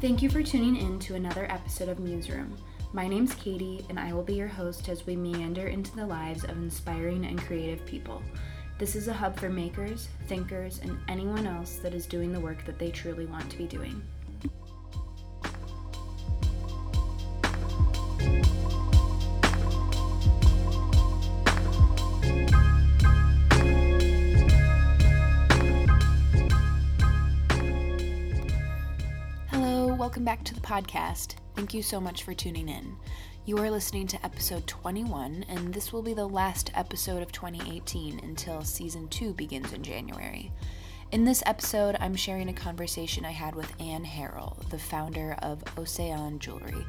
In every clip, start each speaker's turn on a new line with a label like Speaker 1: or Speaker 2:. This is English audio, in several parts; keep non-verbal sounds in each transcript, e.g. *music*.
Speaker 1: Thank you for tuning in to another episode of Muse Room. My name's Katie, and I will be your host as we meander into the lives of inspiring and creative people. This is a hub for makers, thinkers, and anyone else that is doing the work that they truly want to be doing. Podcast. Thank you so much for tuning in. You are listening to episode 21, and this will be the last episode of 2018 until season 2 begins in January. In this episode, I'm sharing a conversation I had with Anne Harrell, the founder of Océane Jewelry.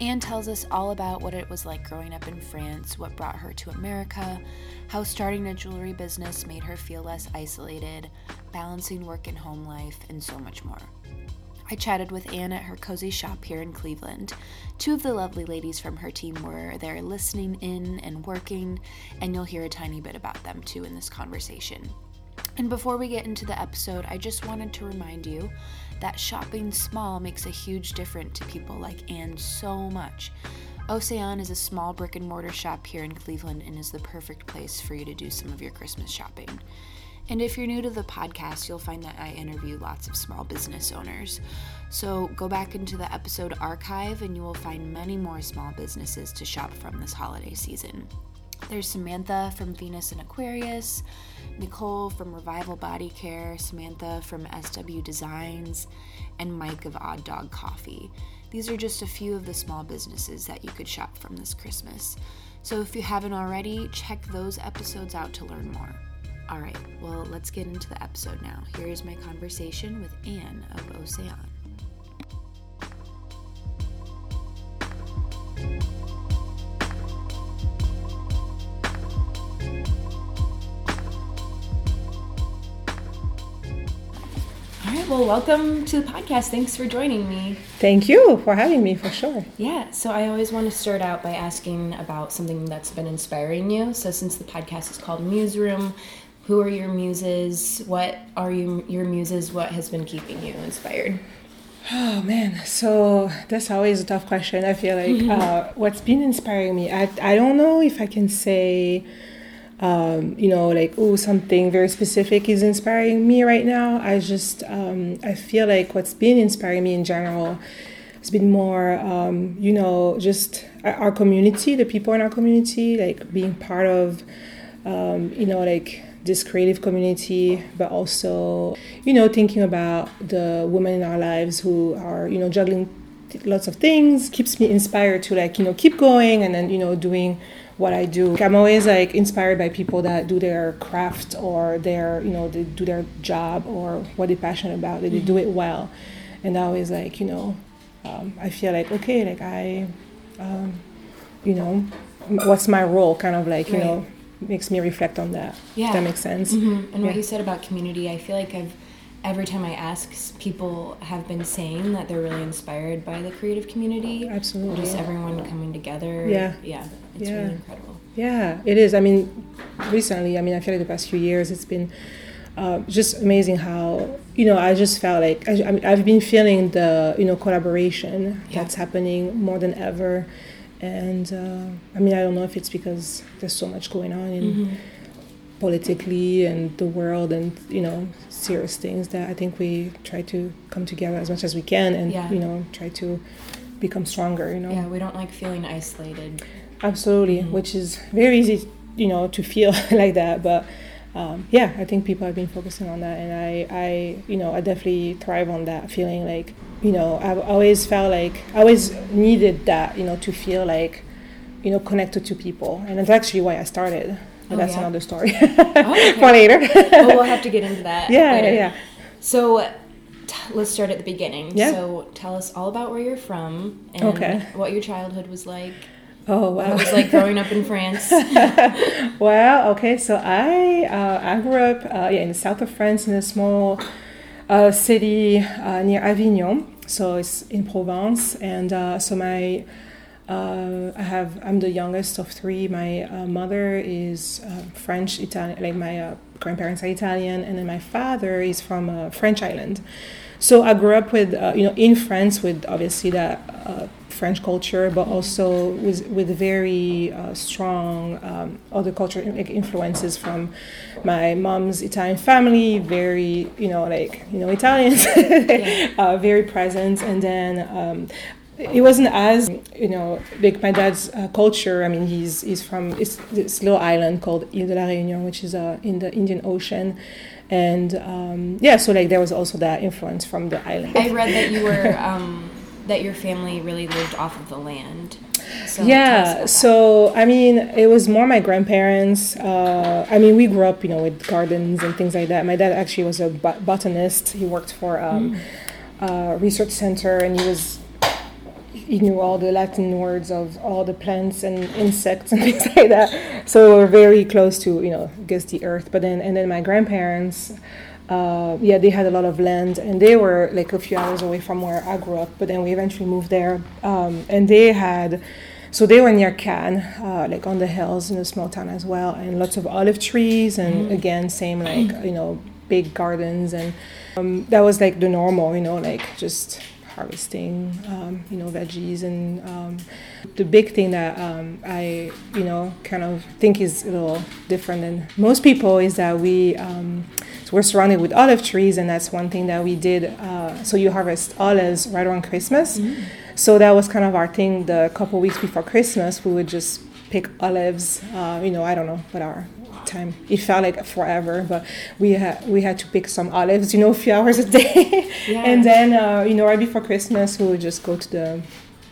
Speaker 1: Anne tells us all about what it was like growing up in France, what brought her to America, how starting a jewelry business made her feel less isolated, balancing work and home life, and so much more. I chatted with Anne at her cozy shop here in Cleveland. Two of the lovely ladies from her team were there listening in and working, and you'll hear a tiny bit about them too in this conversation. And before we get into the episode, I just wanted to remind you that shopping small makes a huge difference to people like Anne so much. Océane is a small brick and mortar shop here in Cleveland and is the perfect place for you to do some of your Christmas shopping. And if you're new to the podcast, you'll find that I interview lots of small business owners. So go back into the episode archive and you will find many more small businesses to shop from this holiday season. There's Samantha from Venus and Aquarius, Nicole from Revival Body Care, Samantha from SW Designs, and Mike of Odd Dog Coffee. These are just a few of the small businesses that you could shop from this Christmas. So if you haven't already, check those episodes out to learn more. All right, well, let's get into the episode now. Here is my conversation with Anne of Océane. All right, well, welcome to the podcast. Thanks for joining me.
Speaker 2: Thank you for having me for sure.
Speaker 1: Yeah, so I always want to start out by asking about something that's been inspiring you. So, since the podcast is called Muse Room, who are your muses? What are you, your muses? What has been keeping you inspired?
Speaker 2: Oh man, so that's always a tough question. I feel like *laughs* uh, what's been inspiring me. I I don't know if I can say, um, you know, like oh something very specific is inspiring me right now. I just um, I feel like what's been inspiring me in general has been more, um, you know, just our our community, the people in our community, like being part of, um, you know, like this creative community, but also, you know, thinking about the women in our lives who are, you know, juggling lots of things keeps me inspired to like, you know, keep going and then, you know, doing what I do. I'm always like inspired by people that do their craft or their, you know, they do their job or what they're passionate about. They do it well. And I always like, you know, um, I feel like, okay, like I, um, you know, what's my role kind of like, you
Speaker 1: Right.
Speaker 2: know, makes me reflect on that.
Speaker 1: Yeah.
Speaker 2: If that makes sense.
Speaker 1: Mm-hmm. And what you said about community, I feel like I've every time I ask, people have been saying that they're really inspired by the creative community.
Speaker 2: Absolutely.
Speaker 1: Just everyone coming together.
Speaker 2: Yeah.
Speaker 1: Yeah. It's
Speaker 2: Yeah.
Speaker 1: really incredible.
Speaker 2: Yeah, it is. I mean, recently, I mean, I feel like the past few years, it's been uh, just amazing how, you know, I just felt like, I, I mean, I've been feeling the, you know, collaboration
Speaker 1: Yeah.
Speaker 2: that's happening more than ever. And uh, I mean, I don't know if it's because there's so much going on in
Speaker 1: Mm-hmm.
Speaker 2: politically and the world and, you know, serious things that I think we try to come together as much as we can and,
Speaker 1: Yeah.
Speaker 2: you know, try to become stronger, you know.
Speaker 1: Yeah, we don't like feeling isolated.
Speaker 2: Absolutely,
Speaker 1: Mhm.
Speaker 2: which is very easy, you know, to feel *laughs* like that. But um, yeah, I think people have been focusing on that, and I, I, you know, I definitely thrive on that feeling. Like, you know, I've always felt like I always needed that, you know, to feel like, you know, connected to people, and that's actually why I started. But
Speaker 1: Oh,
Speaker 2: that's
Speaker 1: yeah?
Speaker 2: another story
Speaker 1: okay. *laughs*
Speaker 2: for later.
Speaker 1: well, we'll have to get into that.
Speaker 2: yeah,
Speaker 1: later.
Speaker 2: yeah, yeah.
Speaker 1: So t- let's start at the beginning.
Speaker 2: Yeah.
Speaker 1: So tell us all about where you're from and
Speaker 2: Okay.
Speaker 1: what your childhood was like.
Speaker 2: Oh
Speaker 1: What it was like growing up in France. *laughs*
Speaker 2: well, okay, so I uh, I grew up uh, yeah in the south of France in a small uh, city uh, near Avignon. So it's in Provence, and uh, so my uh, I have I'm the youngest of three. My uh, mother is uh, French Italian, like my uh, grandparents are Italian, and then my father is from a French island. so I grew up with, uh, you know, in France with obviously that uh, French culture, but also with with very uh, strong um, other cultural like, influences from my mom's Italian family. Very, you know, like you know Italians, *laughs* yeah. uh, very present, and then. Um, it wasn't as you know like my dad's uh, culture. I mean, he's he's from it's this little island called Ile de la Réunion, which is uh, in the Indian Ocean, and um, yeah, so like there was also that influence from the island.
Speaker 1: I read that you were um, that your family really lived off of the land.
Speaker 2: So yeah, so I mean, it was more my grandparents. Uh, I mean, we grew up, you know, with gardens and things like that. My dad actually was a botanist. He worked for um, mm. a research center, and he was he knew all the Latin words of all the plants and insects and *laughs* things like that. So we're very close to, you know, I guess the earth. But then, and then my grandparents, uh, yeah, they had a lot of land and they were like a few hours away from where I grew up. But then we eventually moved there. Um, and they had, so they were near Cannes, uh, like on the hills in a small town as well, and lots of olive trees. And mm. again, same *clears throat* like, you know, big gardens. And um, that was like the normal, you know, like just harvesting, um, you know, veggies. And um, the big thing that um, I, you know, kind of think is a little different than most people is that we, um, we're surrounded with olive trees, and that's one thing that we did. Uh, so you harvest olives right around Christmas. Mm-hmm. So that was kind of our thing. The couple weeks before Christmas, we would just pick olives. Uh, you know, I don't know what our time. It felt like forever, but we had we had to pick some olives, you know, a few *laughs* hours a day, yeah. and then uh, you know right before Christmas we would just go to the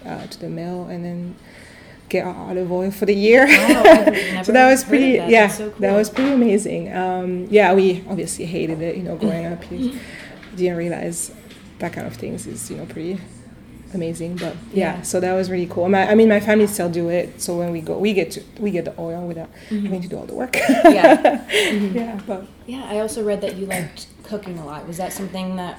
Speaker 2: uh, to the mill and then get our olive oil for the year. *laughs* Wow, so that was pretty that. yeah so cool. that was pretty amazing. Um, yeah, we obviously hated it, you know, growing up. You *laughs* didn't realize that kind of things is you know pretty amazing. But yeah, yeah, so that was really cool. My, I mean, my family still do it. So when we go, we get to we get the oil without mm-hmm. having to do all the work. yeah, *laughs*
Speaker 1: mm-hmm. yeah. But yeah, I also read that you liked cooking a lot. Was that something that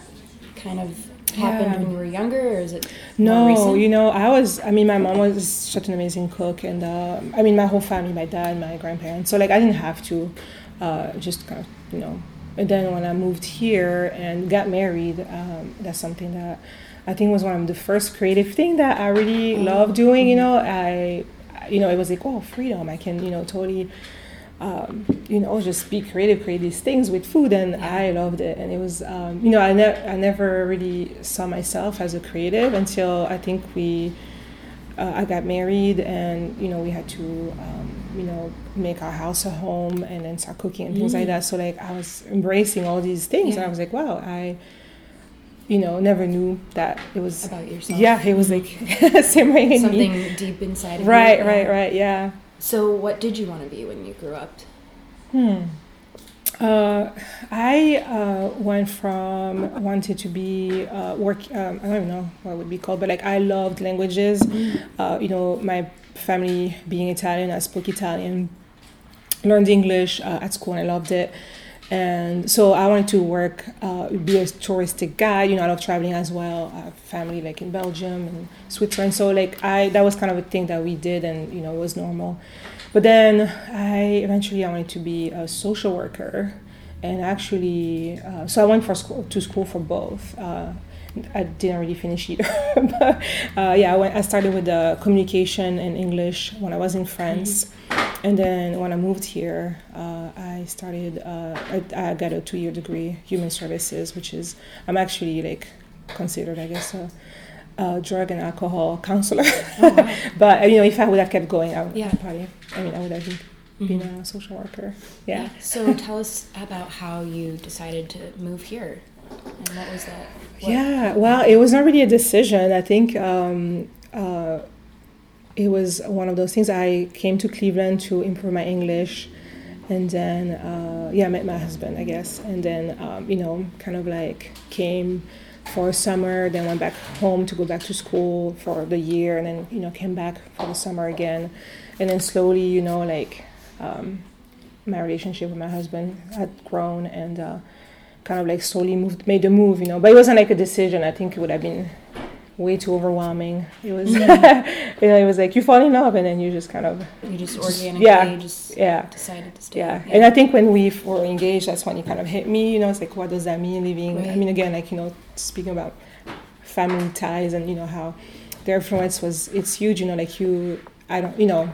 Speaker 1: kind of happened yeah. when you were younger, or is it
Speaker 2: no? You know, I was. I mean, my mom was such an amazing cook, and uh, I mean, my whole family, my dad, my grandparents. So like, I didn't have to. Uh, just kind of, you know. And then when I moved here and got married, um, that's something that I think was one of the first creative thing that I really mm-hmm. love doing. You know, I, you know, it was like, oh, freedom. I can, you know, totally, um, you know, just be creative, create these things with food, and. I loved it. And it was, um, you know, I never, I never really saw myself as a creative until I think we, uh, I got married, and you know, we had to, um, you know, make our house a home, and then start cooking and things mm. like that. So like, I was embracing all these things, yeah. and I was like, wow, I you know, never knew that it was
Speaker 1: about yourself.
Speaker 2: Yeah, it was like *laughs* simmering in
Speaker 1: something
Speaker 2: me.
Speaker 1: deep inside of
Speaker 2: right,
Speaker 1: you.
Speaker 2: Right, right, right. Yeah.
Speaker 1: So, what did you want to be when you grew up?
Speaker 2: Hmm. Uh, I uh, went from wanted to be uh, work. Um, I don't even know what it would be called, but like I loved languages. Mm. you know, my family being Italian, I spoke Italian. Learned English uh, at school, and I loved it and so I wanted to work, uh, be a touristic guide. You know, I love traveling as well. I have family like in Belgium and Switzerland. So like I, that was kind of a thing that we did, and you know, was normal. But then I eventually I wanted to be a social worker, and actually, uh, so I went for school to school for both. Uh, I didn't really finish either, *laughs* but uh, yeah, I, went, I started with the communication and English when I was in France. Mm-hmm and then when I moved here, uh, I started. Uh, I, I, got a two-year degree, human services, which is I'm actually like considered, I guess, a, a drug and alcohol counselor. Oh, *laughs* wow. but you know, if I would have kept going, I would yeah. probably. I mean, I would have been, mm-hmm. a social worker. Yeah. yeah.
Speaker 1: So tell us about how you decided to move here, What?
Speaker 2: Yeah. Well, it was not really a decision. I think. Um, uh, it was one of those things. I came to Cleveland to improve my English, and then uh, yeah, I met my husband, I guess, and then um, you know, kind of like came for summer, then went back home to go back to school for the year, and then you know came back for the summer again, and then slowly, you know, like um, my relationship with my husband had grown, and uh, kind of like slowly moved, made the move, you know. But it wasn't like a decision. I think it would have been way too overwhelming. It was, mm-hmm. *laughs* you know, it was like you fall in love and then you just kind of
Speaker 1: you just organically yeah, just yeah. decided to stay.
Speaker 2: Yeah. yeah. and I think when we were engaged, that's when it kind of hit me. You know, it's like what does that mean living? Right. I mean, again, like you know, speaking about family ties and you know how their influence was it's huge. You know, like you, I don't, you know,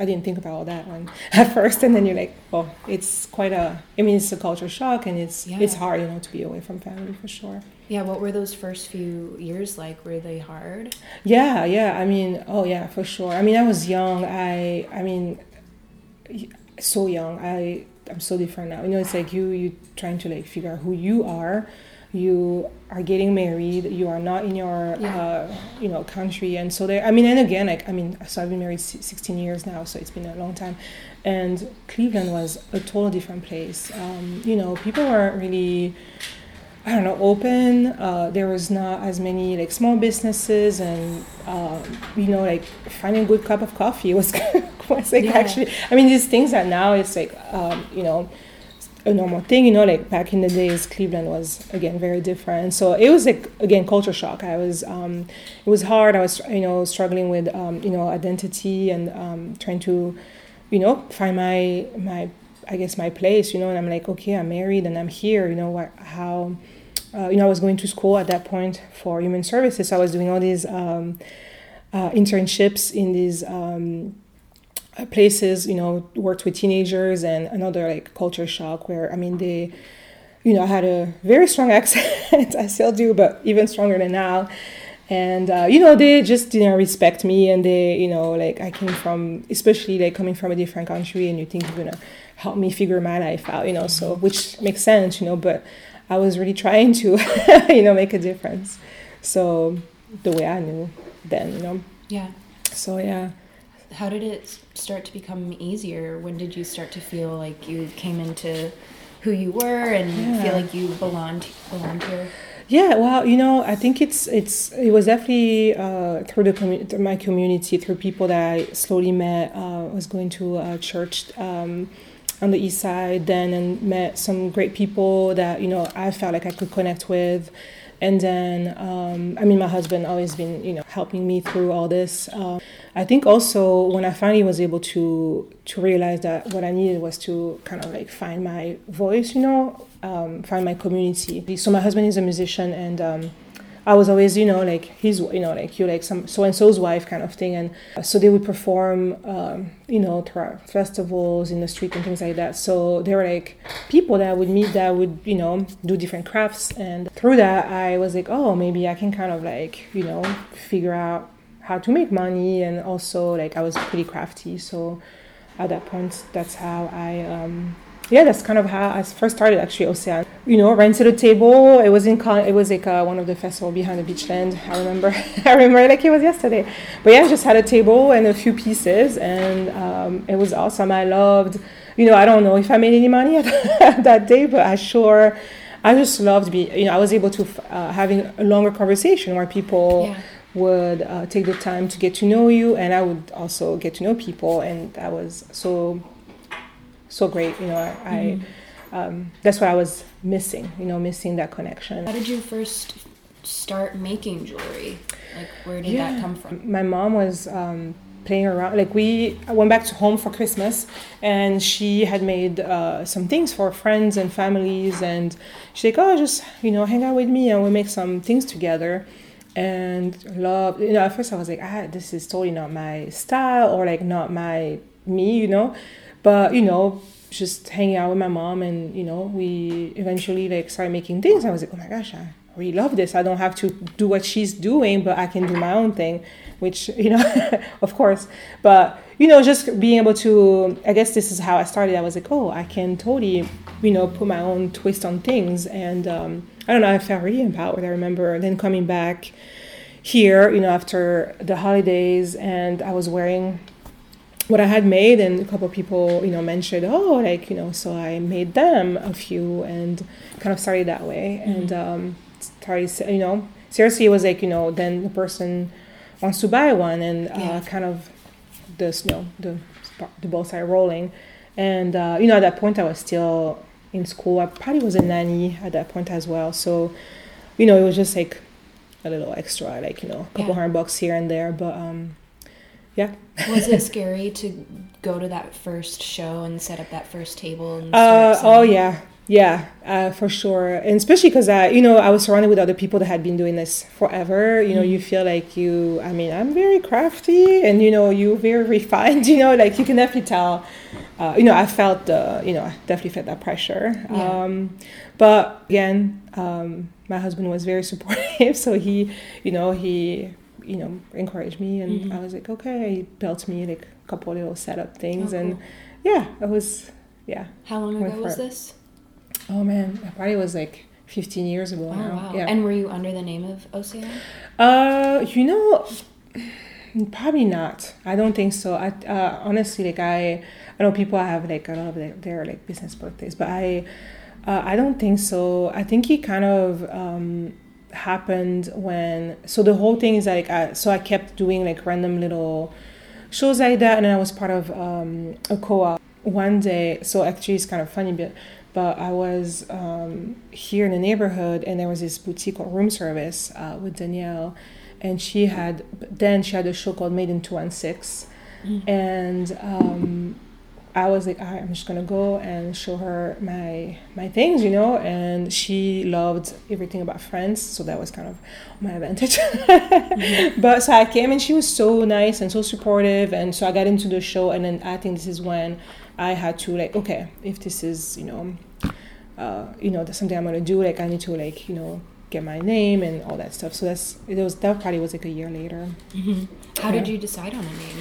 Speaker 2: I didn't think about all that one *laughs* at first, and then you're like, oh, it's quite a. I mean, it's a culture shock, and it's yeah. it's hard, you know, to be away from family for sure.
Speaker 1: Yeah, what were those first few years like? Were they hard?
Speaker 2: Yeah, yeah. I mean, oh yeah, for sure. I mean, I was young. I, I mean, so young. I, I'm so different now. You know, it's like you, you trying to like figure out who you are you are getting married you are not in your yeah. uh, you know country and so there i mean and again like i mean so i've been married 16 years now so it's been a long time and cleveland was a total different place um, you know people weren't really I don't know, open. Uh, there was not as many like small businesses, and uh, you know, like finding a good cup of coffee *laughs* was was like yeah. actually. I mean, these things that now it's like um, you know, a normal thing, you know, like back in the days, Cleveland was again very different. So it was like again culture shock. I was, um, it was hard. I was, you know, struggling with, um, you know, identity and um, trying to, you know, find my my, I guess my place, you know. And I'm like, okay, I'm married and I'm here. You know, what, how, uh, you know, I was going to school at that point for human services. So I was doing all these um, uh, internships in these um, places, you know, worked with teenagers and another like culture shock where, I mean, they, you know, I had a very strong *laughs* accent. I still do, but even stronger than now. And, uh, you know, they just didn't respect me. And they, you know, like I came from, especially like coming from a different country and you think you're going to help me figure my life out, you know, so which makes sense, you know, but I was really trying to, *laughs* you know, make a difference. So the way I knew then, you know.
Speaker 1: Yeah.
Speaker 2: So, yeah
Speaker 1: how did it start to become easier? When did you start to feel like you came into who you were and yeah. feel like you belonged belonged here?
Speaker 2: Yeah, well, you know, I think it's it's it was definitely uh, through the community, my community, through people that I slowly met. Uh, I was going to a church um, on the east side then, and met some great people that you know I felt like I could connect with and then um, i mean my husband always been you know helping me through all this. Uh, i think also when i finally was able to to realize that what i needed was to kind of like find my voice you know um, find my community. So my husband is a musician and um, I was always, you know, like he's, you know, like you're like some so and so's wife kind of thing, and so they would perform, um, you know, through festivals in the street and things like that. So they were like people that I would meet that would, you know, do different crafts, and through that I was like, oh, maybe I can kind of like, you know, figure out how to make money, and also like I was pretty crafty, so at that point, that's how I. Um, yeah, that's kind of how I first started actually Océane. You know, rented a table. It was in it was like uh, one of the festival behind the beachland. I remember, *laughs* I remember like it was yesterday. But yeah, I just had a table and a few pieces, and um, it was awesome. I loved. You know, I don't know if I made any money *laughs* at that day, but I sure. I just loved being, You know, I was able to uh, having a longer conversation where people. Yeah would uh, take the time to get to know you and i would also get to know people and that was so so great. You know, I, mm-hmm. I um, that's what I was missing. You know, missing that connection.
Speaker 1: How did you first start making jewelry? Like, where did yeah. that come from?
Speaker 2: My mom was. Um, playing around like we I went back to home for christmas and she had made uh, some things for friends and families and she's like oh just you know hang out with me and we'll make some things together and love you know at first i was like ah this is totally not my style or like not my me you know but you know just hanging out with my mom and you know we eventually like started making things. I was like oh my gosh i really love this. I don't have to do what she's doing but i can do my own thing which *laughs* you know *laughs* of course. But you know just being able to i guess this is how i started. I was like oh i can totally you know put my own twist on things. And um, i don't know i felt really empowered. I remember then coming back here you know after the holidays and i was wearing what I had made, and a couple of people, you know, mentioned, oh, like you know, so I made them a few, and kind of started that way, mm-hmm. and um, started, you know, seriously, it was like you know, then the person wants to buy one, and uh, yeah. kind of this, you know, the the ball started rolling, and uh, you know, at that point, I was still in school. I probably was a nanny at that point as well, so you know, it was just like a little extra, like you know, a couple
Speaker 1: Yeah.
Speaker 2: hundred bucks here and there. But um, yeah.
Speaker 1: Was it scary to go to that first show and set up that first table? And
Speaker 2: Uh, oh yeah, yeah, uh, for sure, and especially because I, you know, I was surrounded with other people that had been doing this forever. You know, you feel like you. I mean, I'm very crafty, and you know, you very *laughs* refined. You know, like you can definitely tell. Uh, you know, I felt the, you know, I definitely felt that pressure.
Speaker 1: Yeah.
Speaker 2: Um, but again, um, my husband was very *laughs* supportive, so he, you know, he, you know, encouraged me, and
Speaker 1: Mhm.
Speaker 2: I was like, okay, he built me like a couple little setup things,
Speaker 1: Oh,
Speaker 2: and
Speaker 1: cool.
Speaker 2: yeah, it was, yeah.
Speaker 1: How long ago was
Speaker 2: it.
Speaker 1: this?
Speaker 2: Oh man, that probably was like 15 years ago
Speaker 1: Oh
Speaker 2: now.
Speaker 1: wow!
Speaker 2: Yeah.
Speaker 1: And were you under the name of Océane?
Speaker 2: uh, you know, probably not. I don't think so. I uh, honestly like I I know people have like a lot of their, their like business birthdays, but I uh, I don't think so. I think he kind of um, happened when so the whole thing is like I, so I kept doing like random little shows like that, and then I was part of um, a co-op one day. So actually, it's kind of funny, but but I was um, here in the neighborhood, and there was this boutique called Room Service uh, with Danielle, and she had then she had a show called Made in Two One Six, and um, I was like, "All right, I'm just gonna go and show her my my things, you know. And she loved everything about France, so that was kind of my advantage. *laughs* But so I came and she was so nice and so supportive, and so I got into the show, and then I think this is when I had to like, okay, if this is you know, uh, you know, that's something I'm gonna do, like I need to like you know get my name and all that stuff. So that's it was that probably was like a year later.
Speaker 1: How did you decide on a name?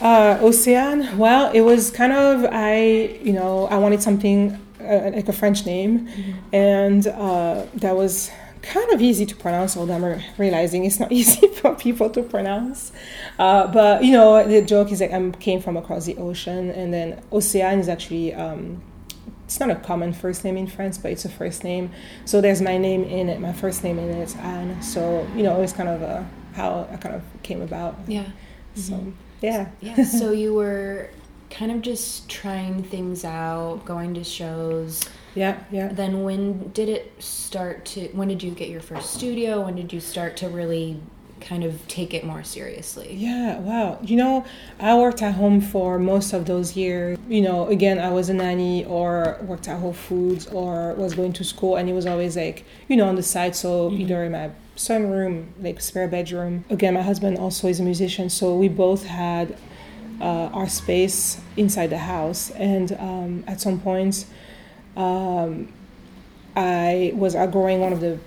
Speaker 2: Uh, Océane. Well, it was kind of I, you know, I wanted something uh, like a French name, and uh, that was kind of easy to pronounce. Although I'm realizing it's not *laughs* easy for people to pronounce. Uh, but you know, the joke is like I came from across the ocean, and then Océane is actually. Um, it's not a common first name in France, but it's a first name. So there's my name in it, my first name in it, Anne. So you know, it's kind of a, how I kind of came about.
Speaker 1: Yeah.
Speaker 2: So yeah.
Speaker 1: Yeah. so you were kind of just trying things out, going to shows.
Speaker 2: Yeah, yeah.
Speaker 1: Then when did it start to when did you get your first studio? When did you start to really kind of take it more seriously?
Speaker 2: Yeah, wow. You know, I worked at home for most of those years. You know, again, I was a nanny or worked at Whole Foods or was going to school, and it was always like, you know, on the side. So either mm-hmm. in my sunroom, like spare bedroom. Again, my husband also is a musician, so we both had uh, our space inside the house. And um, at some point, um, I was outgrowing one of the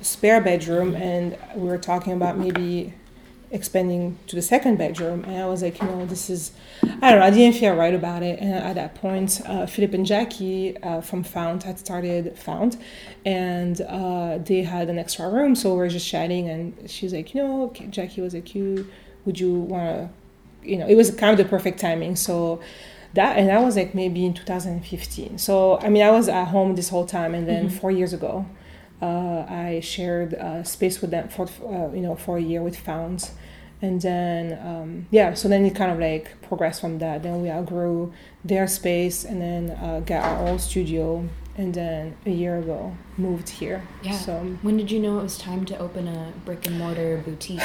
Speaker 2: spare bedroom and we were talking about maybe expanding to the second bedroom and i was like you know this is i don't know i didn't feel right about it and at that point uh, philip and jackie uh, from found had started found and uh, they had an extra room so we are just chatting and she's like you know jackie was like you would you want to you know it was kind of the perfect timing so that and that was like maybe in 2015 so i mean i was at home this whole time and then four years ago uh, I shared uh, space with them for uh, you know for a year with Founds, and then um, yeah, so then it kind of like progressed from that. Then we outgrew their space, and then uh, got our own studio, and then a year ago moved here.
Speaker 1: Yeah.
Speaker 2: So
Speaker 1: When did you know it was time to open a brick and mortar boutique? *laughs*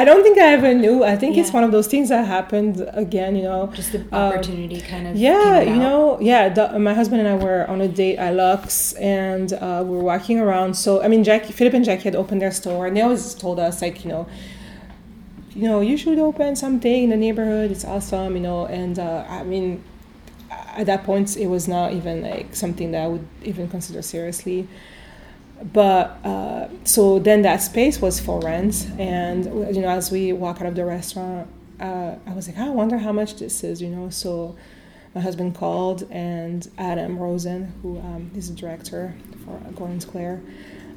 Speaker 2: I don't think I ever knew. I think it's one of those things that happened again. You know,
Speaker 1: Just the
Speaker 2: Um,
Speaker 1: opportunity kind of
Speaker 2: yeah you know yeah the, my husband and i were on a date at Luxe and uh, we were walking around so i mean jackie philip and jackie had opened their store and they always told us like you know you know you should open something in the neighborhood it's awesome you know and uh, i mean at that point it was not even like something that i would even consider seriously. But uh, so then that space was for rent and you know as we walk out of the restaurant uh, i was like i wonder how much this is you know? So my husband called and adam rosen who um, is the director for Gordon Square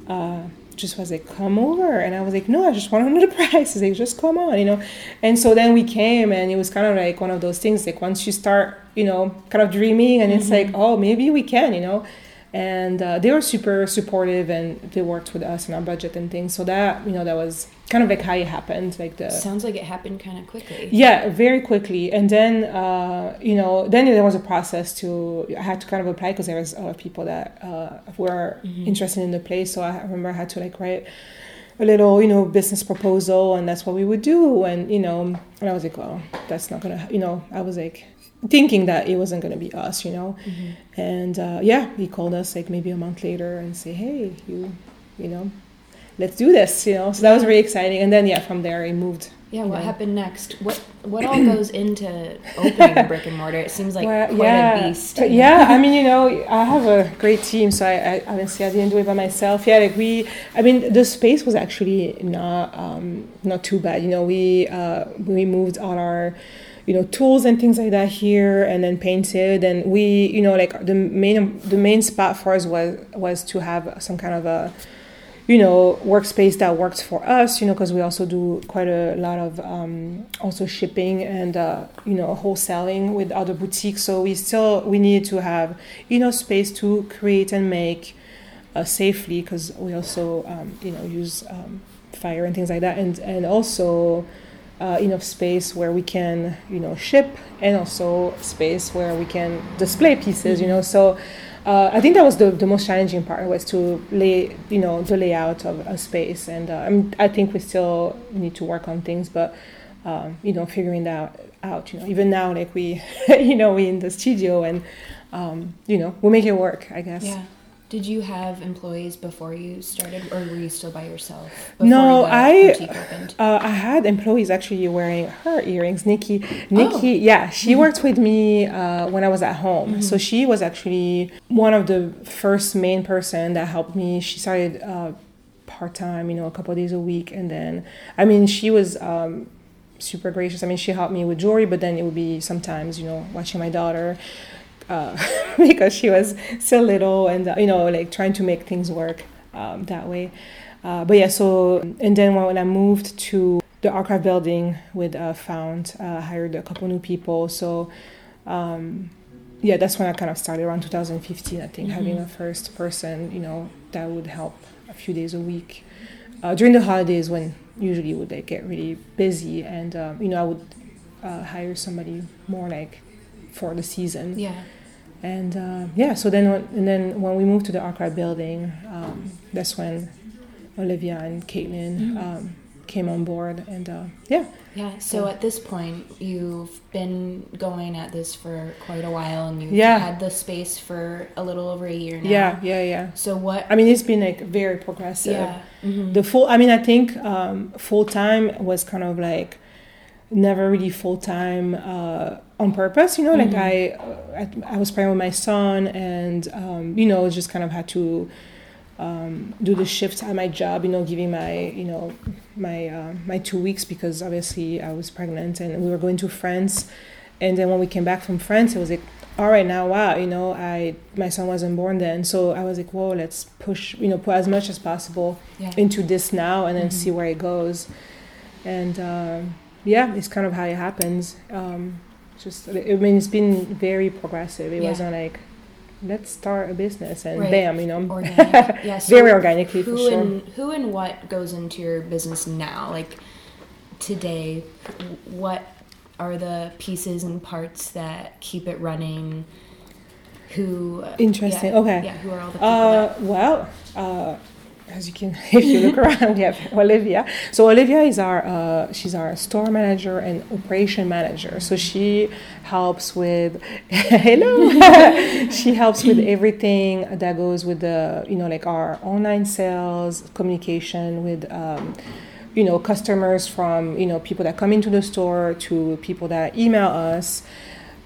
Speaker 2: uh, just was like come over. And i was like no i just want to know the *laughs* price. He's like just come on you know? And so then we came and it was kind of like one of those things like once you start you know kind of dreaming and it's mm-hmm. like oh maybe we can you know and uh, they were super supportive and they worked with us on our budget and things so that you know that was kind of like how it happened like the
Speaker 1: Sounds like it happened kind of quickly.
Speaker 2: yeah very quickly and then uh, you know then there was a process to i had to kind of apply because there was a lot of people that uh, were interested in the place so i remember i had to like write a little, you know, business proposal, and that's what we would do. And you know, and I was like, well, that's not gonna, you know, I was like thinking that it wasn't gonna be us, you know. Mm-hmm. And uh, yeah, he called us like maybe a month later and say, hey, you, you know, let's do this, you know. So that was really exciting. And then yeah, from there he moved.
Speaker 1: Yeah, what know. happened next? What what all *clears throat* goes into opening a brick and mortar? It seems like well, quite
Speaker 2: yeah.
Speaker 1: a beast.
Speaker 2: yeah, I mean, you know, I have a great team, so I, I honestly I didn't do it by myself. Yeah, like we, I mean, the space was actually not um, not too bad. You know, we uh, we moved all our you know tools and things like that here and then painted. And we you know like the main the main spot for us was was to have some kind of a you know workspace that works for us you know because we also do quite a lot of um, also shipping and uh, you know wholesaling with other boutiques. So we still we need to have you know space to create and make uh, safely because we also um, you know use um, fire and things like that. And and also uh, enough space where we can you know ship and also space where we can display pieces you know. So uh, I think that was the, the most challenging part was to lay you know the layout of a space. And uh, I think we still need to work on things but um, you know figuring that out you know. Even now like we *laughs* you know we in the studio and um, you know we make it work I guess.
Speaker 1: Yeah did you have employees before you started, or were you still by yourself?
Speaker 2: No, I uh, I had employees actually wearing her earrings. Nikki, Nikki, oh. yeah, she mm-hmm. worked with me uh, when I was at home. Mm-hmm. So she was actually one of the first main person that helped me. She started uh, part time, you know, a couple days a week, and then I mean, she was. Um, super gracious. I mean, she helped me with jewelry, but then it would be sometimes, you know, watching my daughter uh, *laughs* because she was so little and uh, you know like trying to make things work um, that way. Uh, but yeah so and then when I moved to the archive building with uh, found uh, hired a couple new people. So um, yeah that's when I kind of started around 2015 I think mm-hmm. having a first person you know that would help a few days a week. Uh, during the holidays when usually would like get really busy and um, you know I would hire somebody more like for the season.
Speaker 1: Yeah
Speaker 2: and uh, yeah, so then when, and then when we moved to the archive building, um, that's when Olivia and Caitlin mm-hmm. um, came on board, and uh, yeah.
Speaker 1: Yeah. So at this point, you've been going at this for quite a while, and you've
Speaker 2: yeah.
Speaker 1: had the space for a little over a year now.
Speaker 2: Yeah, yeah, yeah.
Speaker 1: So what?
Speaker 2: I mean, it's been like very progressive.
Speaker 1: Yeah.
Speaker 2: Mm-hmm. The full. I mean, I think um, full time was kind of like never really full time uh, on purpose. You know, mm-hmm. like I, I, I, was pregnant with my son, and um, you know, just kind of had to um, do the shift at my job. You know, giving my you know my uh, my two weeks because obviously I was pregnant, and we were going to France. And then when we came back from France, it was like, all right, now wow, you know, I my son wasn't born then, so I was like, whoa, let's push, you know, put as much as possible
Speaker 1: yeah.
Speaker 2: into this now, and then mm-hmm. see where it goes. And um, yeah, it's kind of how it happens. Um, just I mean, it's been very progressive. It yeah. wasn't like let's start a business and right. bam, you know,
Speaker 1: organic. *laughs* yeah,
Speaker 2: so very organically
Speaker 1: who
Speaker 2: sure.
Speaker 1: And, who and what goes into your business now? Like today, what are the pieces and parts that keep it running? Who
Speaker 2: interesting?
Speaker 1: Yeah,
Speaker 2: okay.
Speaker 1: Yeah, who are all the people?
Speaker 2: Uh. Well. Uh, as you can *laughs* if you look around we have olivia. So olivia is our uh, she's our store manager and operation manager. So she helps with *laughs* hello. *laughs* She helps with everything that goes with the you know like our online sales communication with um, you know customers from you know people that come into the store to people that email us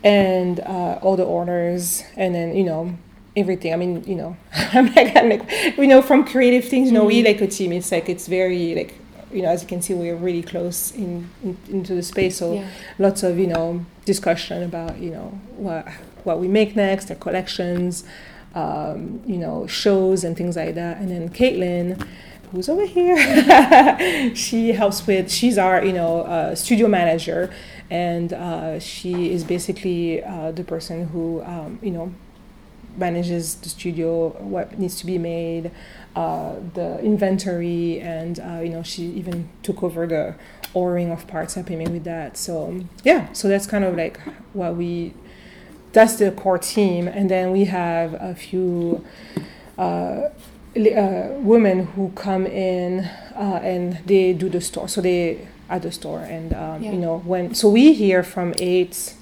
Speaker 2: and uh, all the orders. And then you know everything. I mean, you know, *laughs* I'm like, I'm like, you know, from creative things, you know, mm-hmm. we like a team. It's like it's very like, you know, as you can see, we're really close in, in into the space. So
Speaker 1: yeah.
Speaker 2: lots of you know discussion about you know what what we make next, our collections, um, you know, shows and things like that. And then Caitlin. Who's over here? *laughs* she helps with. She's our, you know, uh, studio manager, and uh, she is basically uh, the person who, um, you know, manages the studio, what needs to be made, uh, the inventory, and uh, you know she even took over the ordering of parts, helping me with that. So yeah, so that's kind of like what we. That's the core team, and then we have a few. Uh, uh, women who come in uh, and they do the store. So they at the store, and um,
Speaker 1: Yeah.
Speaker 2: you know when. So we hear from eight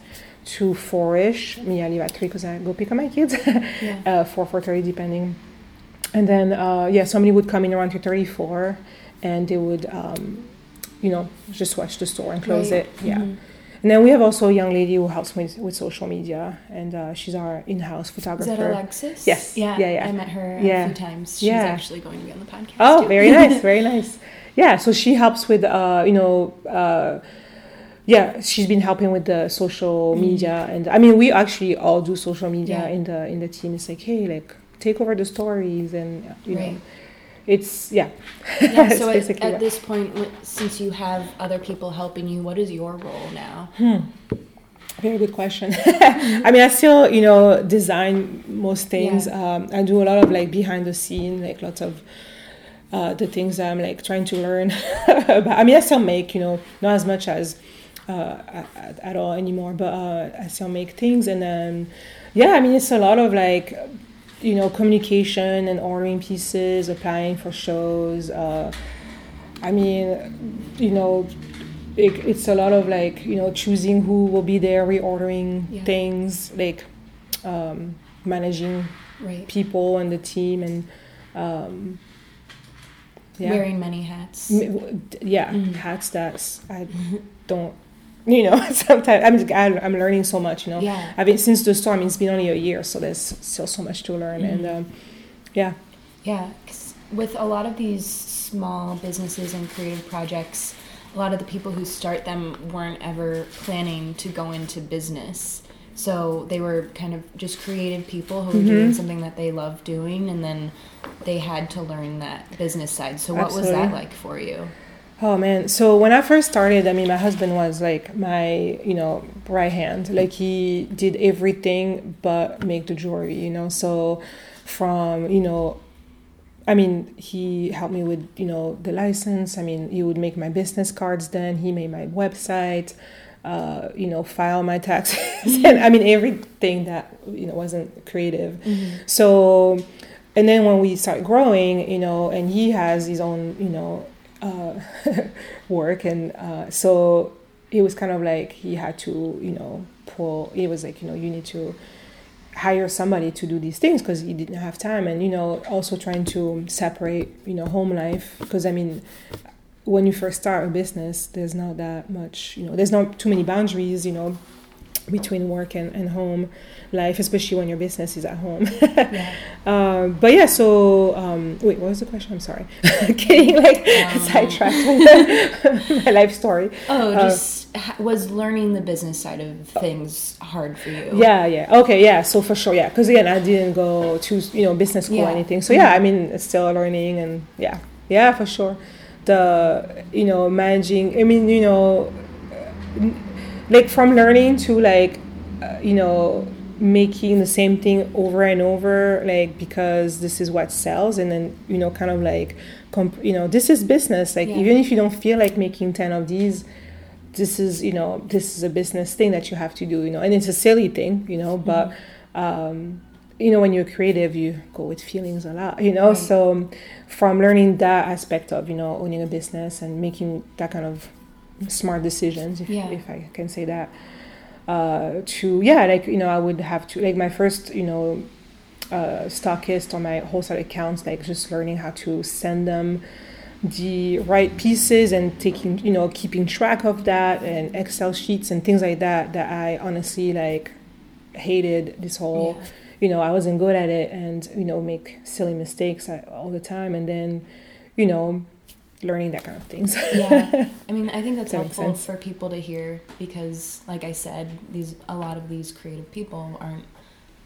Speaker 2: to four ish. Me, I leave at three because I go pick up my kids. *laughs*
Speaker 1: Yeah.
Speaker 2: uh, four four thirty depending. And then uh, yeah, somebody would come in around two thirty four, and they would um, you know just watch the store and close
Speaker 1: Right.
Speaker 2: it. Yeah.
Speaker 1: Mhm.
Speaker 2: And then we have also a young lady who helps me with social media, and uh, she's our in-house photographer.
Speaker 1: Is that Alexis?
Speaker 2: Yes.
Speaker 1: Yeah.
Speaker 2: Yeah, yeah.
Speaker 1: I met her
Speaker 2: Yeah.
Speaker 1: a few times. She's
Speaker 2: Yeah.
Speaker 1: actually going to be on the podcast.
Speaker 2: Oh,
Speaker 1: too.
Speaker 2: very nice, *laughs* very nice. Yeah, so she helps with, uh, you know, uh, yeah, she's been helping with the social media, and I mean, we actually all do social media
Speaker 1: Mm-hmm. Yeah.
Speaker 2: in the in the team. It's like, hey, like take over the stories, and you know, it's yeah.
Speaker 1: Yeah, *laughs* so at, at
Speaker 2: what-
Speaker 1: this point, since you have other people helping you, what is your role now?
Speaker 2: Very good question. *laughs* I mean, I still, you know, design most things.
Speaker 1: Yeah.
Speaker 2: Um, I do a lot of like behind the scene, like lots of uh, the things I'm like trying to learn. *laughs* but I mean, I still make, you know, not as much as uh, at, at all anymore, but uh, I still make things. And then, yeah, I mean, it's a lot of like, you know, communication and ordering pieces, applying for shows. Uh, I mean, you know, it, it's a lot of like you know choosing who will be there, reordering
Speaker 1: Yeah.
Speaker 2: things, like um, managing
Speaker 1: Right.
Speaker 2: people and the team, and um, yeah,
Speaker 1: Wearing many hats.
Speaker 2: M- w- d- yeah,
Speaker 1: Mhm.
Speaker 2: hats that I *laughs* don't. You know, *laughs* sometimes I'm, just- I'm learning so much. You know,
Speaker 1: Yeah.
Speaker 2: I mean, since the storm, it's been only a year, so there's still so much to learn, and
Speaker 1: Mhm.
Speaker 2: um, yeah,
Speaker 1: Yeah, 'cause with a lot of these small businesses and creative projects, a lot of the people who start them weren't ever planning to go into business. So they were kind of just creative people who were doing
Speaker 2: Mhm.
Speaker 1: something that they loved doing, and then they had to learn that business side. So what was that like for you?
Speaker 2: Oh man! So when I first started, I mean, my husband was like my, you know, right hand. Like he did everything but make the jewelry. You know, so from you know, I mean, he helped me with you know the license. I mean, he would make my business cards. Then he made my website. Uh, you know, file my taxes, *laughs* and I mean everything that you know wasn't creative. So, and then when we start growing, you know, and he has his own, you know, uh, *laughs* work, and uh, so it was kind of like he had to, you know, pull. It was like, you know, you need to hire somebody to do these things because he didn't have time, and you know, also trying to separate, you know, home life because I mean. When you first start a business, there's not that much, you know, there's not too many boundaries, you know, between work and, and home life, especially when your business is at home. *laughs*
Speaker 1: Yeah.
Speaker 2: Um, but yeah, so um, wait, what was the question? I'm sorry, *laughs* getting like
Speaker 1: Um.
Speaker 2: sidetracked *laughs* my life story.
Speaker 1: Oh,
Speaker 2: Uh,
Speaker 1: just was learning the business side of things hard for you?
Speaker 2: Yeah, yeah, okay, yeah. So for sure, yeah, because again, I didn't go to you know business school
Speaker 1: Yeah.
Speaker 2: or anything. So yeah, I mean, it's still learning, and yeah, yeah, for sure. The you know managing. I mean, you know, like from learning to like, uh, you know, making the same thing over and over, like because this is what sells, and then you know, kind of like, comp- you know, this is business. Like
Speaker 1: Yeah.
Speaker 2: even if you don't feel like making ten of these this is you know this is a business thing that you have to do you know and it's a silly thing you know but um you know when you're creative you go with feelings a lot you know
Speaker 1: Right.
Speaker 2: so from learning that aspect of you know owning a business and making that kind of smart decisions if,
Speaker 1: Yeah.
Speaker 2: if i can say that uh to yeah like you know i would have to like my first you know uh stockist on my wholesale accounts like just learning how to send them the right pieces and taking you know keeping track of that and excel sheets and things like that that i honestly like hated this whole
Speaker 1: Yeah.
Speaker 2: you know i wasn't good at it and you know make silly mistakes uh, all the time and then you know learning that kind of things.
Speaker 1: Yeah. I mean *laughs* i think that's
Speaker 2: That
Speaker 1: helpful for people to hear because like i said these a lot of these creative people aren't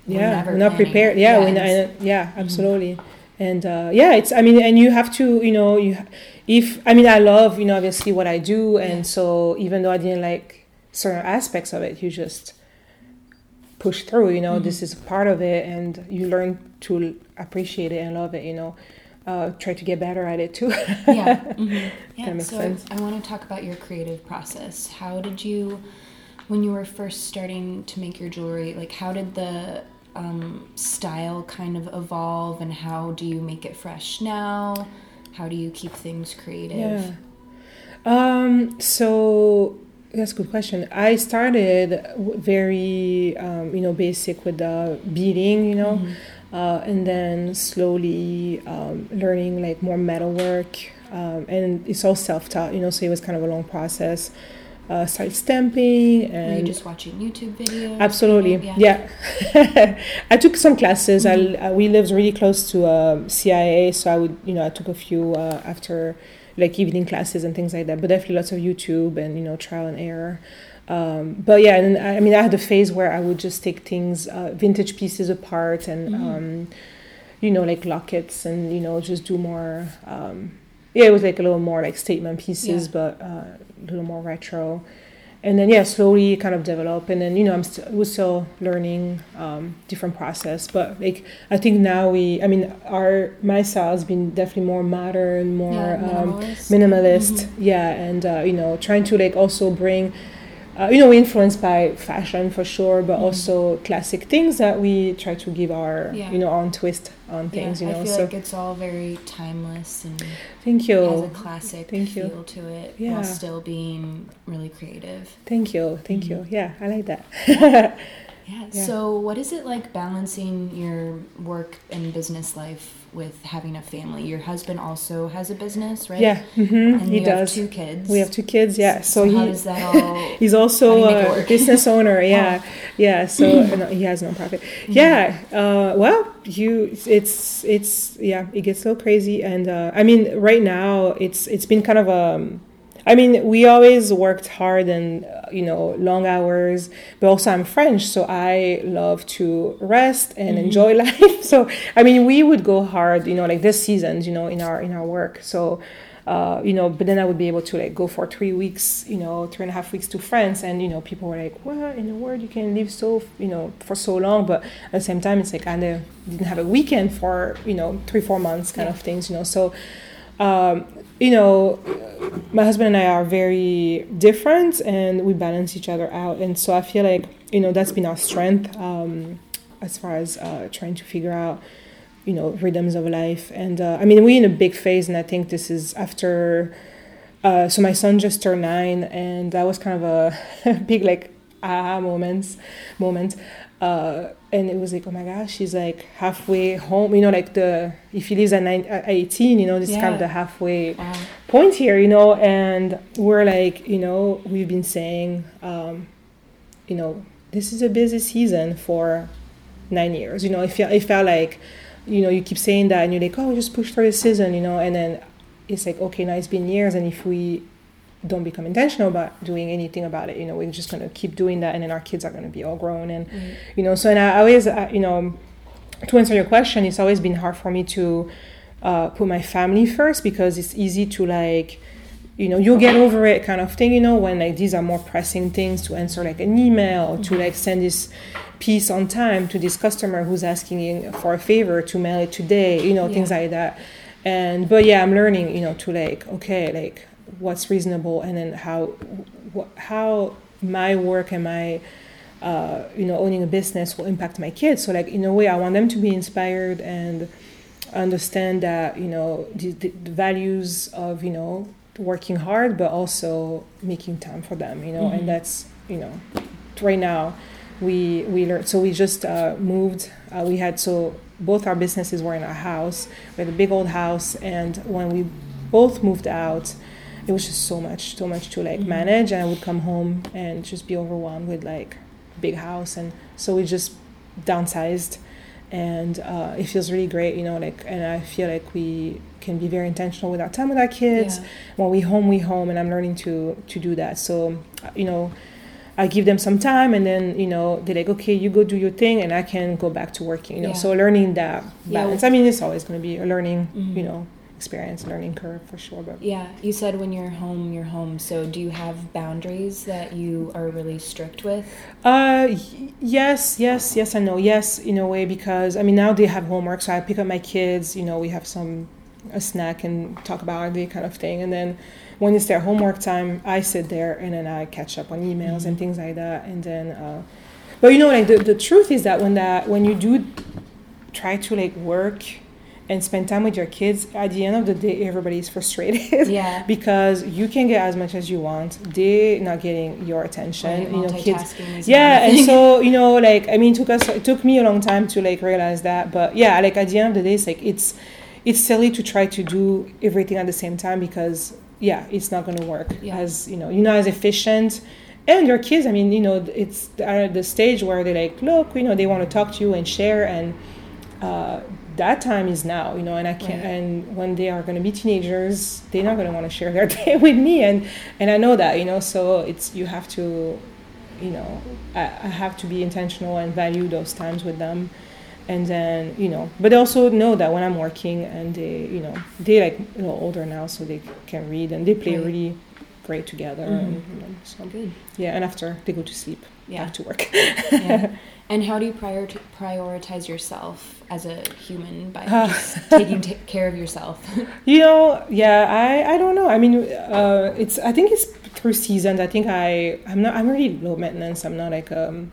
Speaker 1: were
Speaker 2: yeah
Speaker 1: never
Speaker 2: not
Speaker 1: planning.
Speaker 2: prepared. Yeah,
Speaker 1: yeah,
Speaker 2: when
Speaker 1: and
Speaker 2: I, yeah absolutely. And uh, yeah it's i mean and you have to you know you if i mean i love you know obviously what i do and
Speaker 1: Yeah.
Speaker 2: so even though i didn't like certain aspects of it you just push through you know
Speaker 1: Mhm.
Speaker 2: this is part of it and you learn to appreciate it and love it you know uh, try to get better at it too
Speaker 1: yeah *laughs* mhm. yeah so
Speaker 2: sense.
Speaker 1: i want to talk about your creative process how did you when you were first starting to make your jewelry like how did the um, style kind of evolve and how do you make it fresh now how do you keep things creative
Speaker 2: Yeah. Um, so that's a good question. I started very, um, you know, basic with the beading, you know, uh, and then slowly um, learning like more metalwork. Um, and it's all self-taught, you know, so it was kind of a long process. Uh, stamping
Speaker 1: Were
Speaker 2: and
Speaker 1: you just watching YouTube videos?
Speaker 2: Absolutely,
Speaker 1: Yeah.
Speaker 2: yeah. *laughs* I took some classes. I, uh, we lived really close to um, CIA, so I would, you know, I took a few uh, after like evening classes and things like that. But definitely lots of YouTube and you know trial and error. Um, but yeah, and I, I mean, I had a phase where I would just take things, uh, vintage pieces apart, and um, you know, like lockets, and you know, just do more. Um, yeah, it was like a little more like statement pieces,
Speaker 1: Yeah.
Speaker 2: but uh, a little more retro and then yeah slowly kind of develop and then you know i'm still we're still learning um, different process but like i think now we i mean our my style has been definitely more modern more
Speaker 1: Yeah,
Speaker 2: um,
Speaker 1: minimalist.
Speaker 2: minimalist yeah and uh, you know trying to like also bring uh, you know we're influenced by fashion for sure but also classic things that we try to give our
Speaker 1: Yeah.
Speaker 2: you know own twist on things
Speaker 1: yeah,
Speaker 2: you know
Speaker 1: I feel
Speaker 2: so
Speaker 1: like it's all very timeless and
Speaker 2: thank you
Speaker 1: has a classic
Speaker 2: Thank you.
Speaker 1: feel to it
Speaker 2: Yeah.
Speaker 1: while still being really creative.
Speaker 2: thank you thank you yeah i like that
Speaker 1: Yeah. *laughs*
Speaker 2: Yeah.
Speaker 1: So, what is it like balancing your work and business life with having a family? Your husband also has a business, right?
Speaker 2: yeah hmm
Speaker 1: And
Speaker 2: he
Speaker 1: you have
Speaker 2: does
Speaker 1: two kids.
Speaker 2: We have two kids, yeah. So,
Speaker 1: So, how does that *laughs* all?
Speaker 2: he's also
Speaker 1: you make it
Speaker 2: a business owner, *laughs* yeah, yeah. So *clears throat* uh, no, he has no profit.
Speaker 1: Mm-hmm.
Speaker 2: Yeah. Uh, well, you it's it's yeah, it gets a little crazy, and uh, I mean, right now it's it's been kind of um. I mean, we always worked hard and uh, you know long hours, but also I'm French, so I love to rest and
Speaker 1: Mm-hmm.
Speaker 2: enjoy *laughs* life. So I mean, we would go hard, you know, like this seasons, you know, in our in our work. So uh, you know, but then I would be able to like go for three weeks, you know, three and a half weeks to France, and you know, people were like, "What in the world? You can live so, you know, for so long?" But at the same time, it's like I didn't have a weekend for you know three four months kind of things, you know. So, um, you know, my husband and I are very different, and we balance each other out, and so I feel like you know that's been our strength um, as far as uh, trying to figure out you know rhythms of life. And uh, i mean we're in a big phase and i think this is after uh, so my son just turned nine and that was kind of a *laughs* big like aha moments moment. Uh, and it was like oh my gosh she's like halfway home you know like the if he lives at, nine, at 18 you know this is kind of the halfway
Speaker 1: Wow.
Speaker 2: point here, you know, and we're like, you know, we've been saying, um, you know, this is a busy season for nine years. You know, it felt, it felt like, you know, you keep saying that and you're like, oh, we just push for the season, you know, and then it's like, okay, now it's been years, and if we don't become intentional about doing anything about it, you know, we're just gonna keep doing that, and then our kids are gonna be all grown, and you know, so and I always, uh, you know, to answer your question, it's always been hard for me to uh, put my family first because it's easy to like you know you'll get over it kind of thing you know when like these are more pressing things to answer like an email or to like send this piece on time to this customer who's asking for a favor to mail it today you know things like that and but yeah i'm learning you know to like okay like what's reasonable and then how wh- how my work and my uh, you know owning a business will impact my kids. So like in a way i want them to be inspired and understand that you know the, the, the values of you know working hard but also making time for them you know and that's you know right now we we learned so we just uh, moved uh, we had so both our businesses were in our house. We had a big old house and when we both moved out it was just so much so much to like manage and i would come home and just be overwhelmed with like big house and so we just downsized and uh, it feels really great you know like and i feel like we can be very intentional with our time with our kids.
Speaker 1: Yeah.
Speaker 2: when we home we home and i'm learning to to do that. So uh, you know i give them some time and then you know they're like okay you go do your thing and i can go back to working you know
Speaker 1: Yeah.
Speaker 2: so learning that
Speaker 1: Yeah.
Speaker 2: balance i mean it's always going to be a learning
Speaker 1: Mhm.
Speaker 2: you know experience learning curve for sure but
Speaker 1: Yeah, you said when you're home, you're home. So, do you have boundaries that you are really strict with?
Speaker 2: Uh, y- yes, yes, yes, I know. Yes, in a way, because I mean now they have homework, so I pick up my kids. You know, we have some a snack and talk about our day kind of thing, and then when it's their homework time, I sit there and then I catch up on emails and things like that, and then. Uh, but you know, like the, the truth is that when that when you do try to like work and spend time with your kids, at the end of the day, everybody's frustrated. *laughs*
Speaker 1: Yeah.
Speaker 2: because you can get as much as you want. They're not getting your attention.
Speaker 1: Right,
Speaker 2: you know, kids. Yeah, and so you know, like I mean, it took us, it took me a long time to like realize that. But yeah, like at the end of the day, it's like it's, it's silly to try to do everything at the same time because yeah, it's not going to work
Speaker 1: Yeah.
Speaker 2: as you know, you're not as efficient. And your kids, I mean, you know, it's at the stage where they're like, look, you know, they want to talk to you and share, and uh, that time is now, you know, and I can't.
Speaker 1: Right.
Speaker 2: And when they are going to be teenagers, they're not going to want to share their *laughs* day with me, and and I know that, you know, so it's you have to, you know, I, I have to be intentional and value those times with them, and then you know, but they also know that when I'm working and they, you know, they like a little older now, so they can read and they play
Speaker 1: Right.
Speaker 2: really great together,
Speaker 1: Mhm.
Speaker 2: and you know, so
Speaker 1: Good.
Speaker 2: yeah, and after they go to sleep,
Speaker 1: Yeah.
Speaker 2: back to work. *laughs*
Speaker 1: yeah. *laughs* And how do you prior- prioritize yourself as a human by just taking ta *laughs* care of yourself?
Speaker 2: You know, yeah, I, I don't know. I mean, uh, it's I think it's through seasons. I think I I'm not I'm really low maintenance. I'm not like um,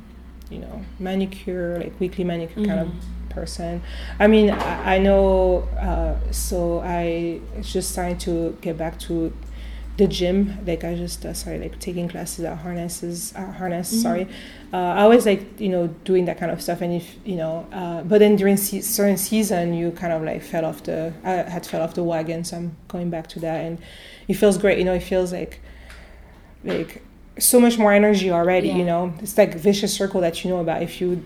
Speaker 2: you know, manicure like weekly manicure kind of person. I mean, I, I know. Uh, so I just trying to get back to the gym. Like I just uh, started like taking classes at harnesses, uh, harness.
Speaker 1: Mhm.
Speaker 2: Sorry. Uh, I always like you know doing that kind of stuff, and if you know, uh, but then during se- certain season, you kind of like fell off the. I had fell off the wagon, so I'm going back to that, and it feels great. You know, it feels like like so much more energy already.
Speaker 1: Yeah.
Speaker 2: You know, it's like vicious circle that you know about. If you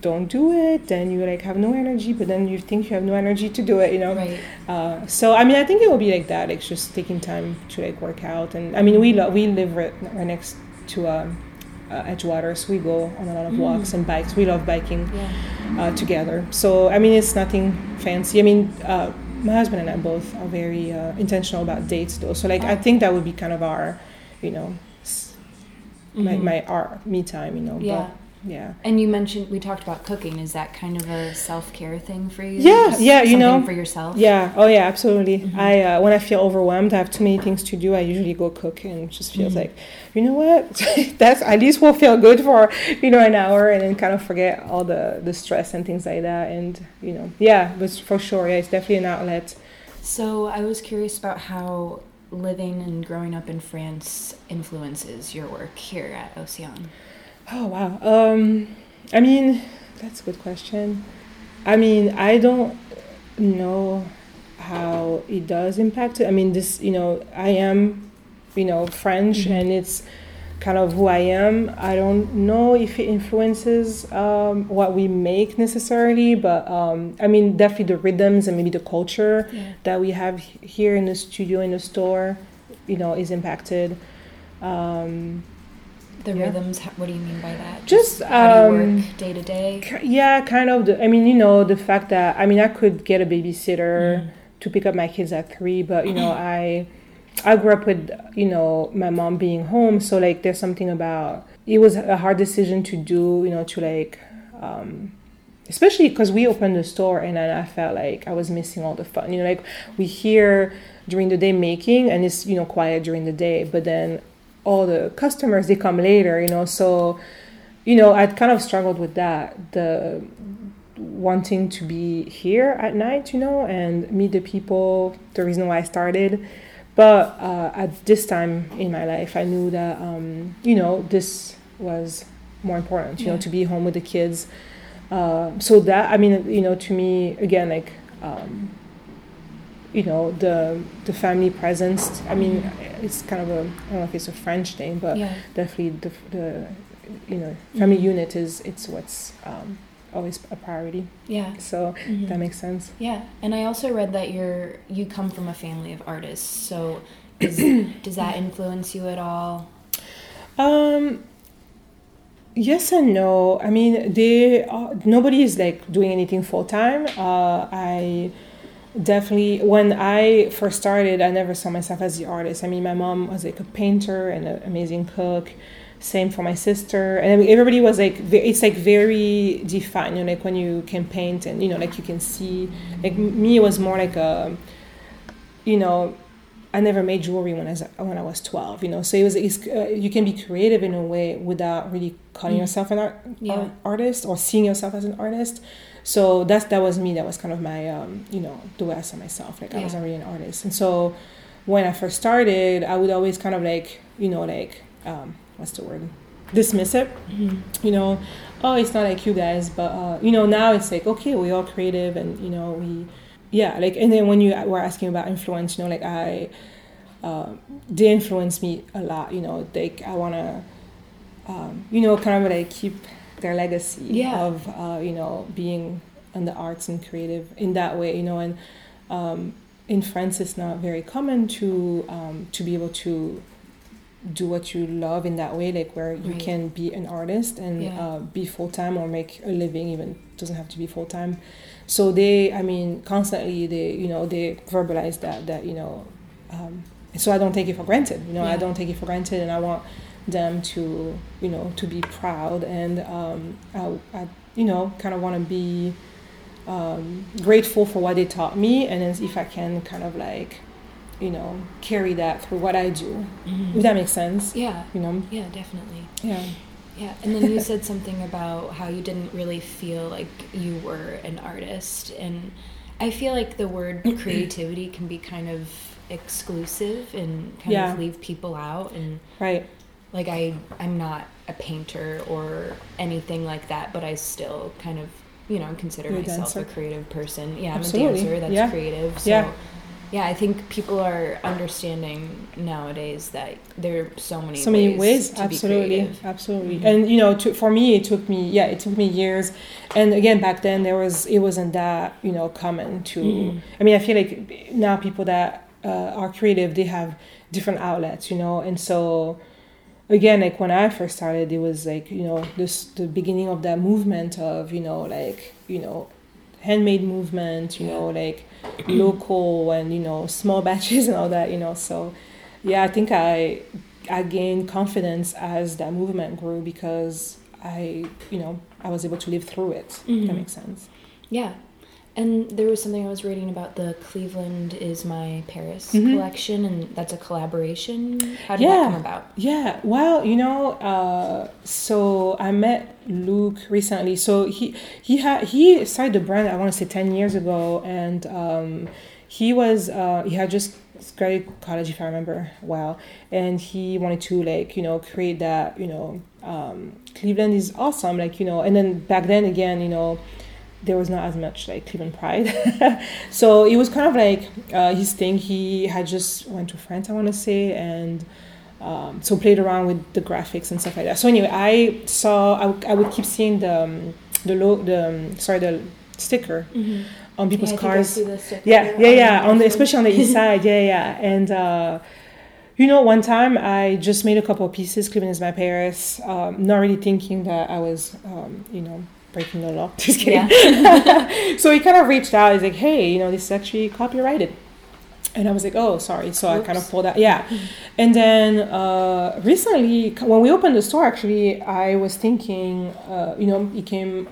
Speaker 2: don't do it, then you like have no energy, but then you think you have no energy to do it. You know.
Speaker 1: right.
Speaker 2: Uh, so I mean, I think it will be like that, like just taking time to like work out, and I mean, we lo- we live right, right next to um, uh, Edgewater, so we go on a lot of
Speaker 1: Mm.
Speaker 2: walks and bikes. We love biking
Speaker 1: Yeah.
Speaker 2: uh, together. So I mean, it's nothing fancy. I mean, uh, my husband and I both are very uh, intentional about dates, though. So like, I
Speaker 1: Oh.
Speaker 2: think that would be kind of our, you know, s- my my our me time, you know.
Speaker 1: Yeah.
Speaker 2: But, yeah.
Speaker 1: And you mentioned we talked about cooking. Is that kind of a self care thing for you?
Speaker 2: Yeah,
Speaker 1: Just
Speaker 2: yeah, you know,
Speaker 1: for yourself.
Speaker 2: Yeah. Oh, yeah. Absolutely.
Speaker 1: Mhm.
Speaker 2: I uh, when I feel overwhelmed, I have too many things to do. I usually go cook, and just feels
Speaker 1: Mhm.
Speaker 2: like, you know what? *laughs* That's at least will feel good for you know an hour, and then kind of forget all the the stress and things like that. And you know, yeah, but for sure, yeah, it's definitely an outlet.
Speaker 1: So I was curious about how living and growing up in France influences your work here at Océane.
Speaker 2: Oh wow. Um, I mean, that's a good question. I mean, I don't know how it does impact it. I mean, this, you know, I am, you know, French,
Speaker 1: Mhm.
Speaker 2: and it's kind of who I am. I don't know if it influences um, what we make necessarily, but um, I mean, definitely the rhythms and maybe the culture
Speaker 1: Yeah.
Speaker 2: that we have here in the studio in the store, you know, is impacted. Um,
Speaker 1: The
Speaker 2: Yeah.
Speaker 1: rhythms. What do you mean by that?
Speaker 2: Just,
Speaker 1: how do you work day to day?
Speaker 2: Yeah, kind of. The, I mean, you know, the fact that I mean, I could get a babysitter
Speaker 1: Mm.
Speaker 2: to pick up my kids at three, but you know, *clears throat* I I grew up with you know my mom being home, so like there's something about it was a hard decision to do, you know, to like. Um, Especially because we opened the store and then I felt like I was missing all the fun. You know, like we here during the day making and it's you know quiet during the day, but then all the customers they come later. You know, so you know, I'd kind of struggled with that. The wanting to be here at night, you know, and meet the people, the reason why I started. But uh, at this time in my life, I knew that, um, you know, this was more important, you know, to be home with the kids. Uh, so that, I mean, you know, to me, again, like, um, you know, the the family presence. I mean, it's kind of a, I don't know if it's a French thing, but
Speaker 1: yeah.
Speaker 2: definitely the, the you know family
Speaker 1: Mhm.
Speaker 2: unit is it's what's um, always a priority
Speaker 1: Yeah.
Speaker 2: so
Speaker 1: Mhm.
Speaker 2: that makes sense
Speaker 1: Yeah, and I also read that you're you come from a family of artists. So, *clears throat* is, does that influence you at all?
Speaker 2: um yes and no i mean they are, nobody is like doing anything full time uh, i definitely when i first started i never saw myself as the artist i mean my mom was like a painter and an amazing cook same for my sister and everybody was like it's like very defined you know like when you can paint and you know like you can see like me it was more like a you know I never made jewelry when I was when I was twelve. You know, so it was it's, uh, you can be creative in a way without really calling
Speaker 1: Mm.
Speaker 2: yourself an art,
Speaker 1: Yeah.
Speaker 2: art- artist or seeing yourself as an artist. So that's that was me. That was kind of my um, you know the way I saw myself. Like I was already an artist, and so when I first started, I would always kind of like you know like um, what's the word dismiss it
Speaker 1: Mhm.
Speaker 2: you know, oh, it's not like you guys, but uh, you know, now it's like okay, we're all creative, and you know, we, yeah, like, and then when you were asking about influence, you know, like I, uh, they influence me a lot, you know, like I wanna, um, you know, kind of like keep their legacy
Speaker 1: Yeah.
Speaker 2: of, uh, you know, being in the arts and creative in that way, you know, and um, in France, it's not very common to um, to be able to do what you love in that way, like where you
Speaker 1: Right.
Speaker 2: can be an artist and
Speaker 1: Yeah.
Speaker 2: uh, be full time or make a living, even doesn't have to be full time. So they, I mean, constantly they, you know, they verbalize that that you know. Um, so I don't take it for granted, you know. I don't take it for granted, and I want them to, you know, to be proud, and um, I, I, you know, kind of want to be um, grateful for what they taught me, and then if I can kind of like, you know, carry that through what I do,
Speaker 1: Mhm.
Speaker 2: if that makes sense,
Speaker 1: Yeah.
Speaker 2: you know,
Speaker 1: Yeah, definitely.
Speaker 2: yeah.
Speaker 1: Yeah, and then you *laughs* said something about how you didn't really feel like you were an artist, and I feel like the word *clears throat* creativity can be kind of exclusive and kind
Speaker 2: Yeah.
Speaker 1: of leave people out. And
Speaker 2: Right.
Speaker 1: like I, I'm not a painter or anything like that, but I still kind of, you know, consider
Speaker 2: You're
Speaker 1: myself a creative person. Yeah,
Speaker 2: Absolutely.
Speaker 1: I'm a dancer. That's
Speaker 2: Yeah.
Speaker 1: creative. So,
Speaker 2: Yeah.
Speaker 1: Yeah, I think people are understanding nowadays that there are so many
Speaker 2: so many ways,
Speaker 1: to
Speaker 2: absolutely absolutely.
Speaker 1: Mhm.
Speaker 2: and you know to, for me it took me yeah it took me years. And again back then there was it wasn't that you know common to
Speaker 1: Mhm.
Speaker 2: i mean i feel like now people that uh, are creative they have different outlets you know? And so again like when i first started it was like you know this the beginning of that movement of you know like you know handmade movement you know like local and you know small *laughs* batches and all that you know so yeah i think i i gained confidence as that movement grew because i you know i was able to live through it if
Speaker 1: Mhm.
Speaker 2: that makes sense
Speaker 1: Yeah. And there was something I was reading about the Cleveland is my Paris
Speaker 2: Mhm.
Speaker 1: collection, and that's a collaboration. How did that come about?
Speaker 2: Yeah, well, you know, uh, so I met Luke recently. So he he had he started the brand I want to say ten years ago, and um, he was uh, he had just graduated college if I remember well, and he wanted to like you know create that you know um, Cleveland is awesome like you know, and then back then again you know there was not as much like Cleveland pride. *laughs* so it was kind of like uh, his thing. He had just went to France, I want to say, and um, so played around with the graphics and stuff like that. So anyway, I saw I would- keep seeing the um, the lo- the um, sorry the sticker
Speaker 1: Mm-hmm.
Speaker 2: on people's cars.
Speaker 1: Yeah,
Speaker 2: Yeah, yeah, yeah. On the, especially on the east *laughs* side. Yeah, yeah. And uh, you know, one time I just made a couple of pieces. Cleveland is my Paris. Um, not really thinking that I was, um, you know, breaking the law. Just kidding. *laughs* so he kind of reached out. He's like, "Hey, you know, this is actually copyrighted." And I was like, "Oh, sorry." So I kind of pulled out. Yeah. And then uh, recently, when we opened the store, actually, I was thinking, uh, you know, he came.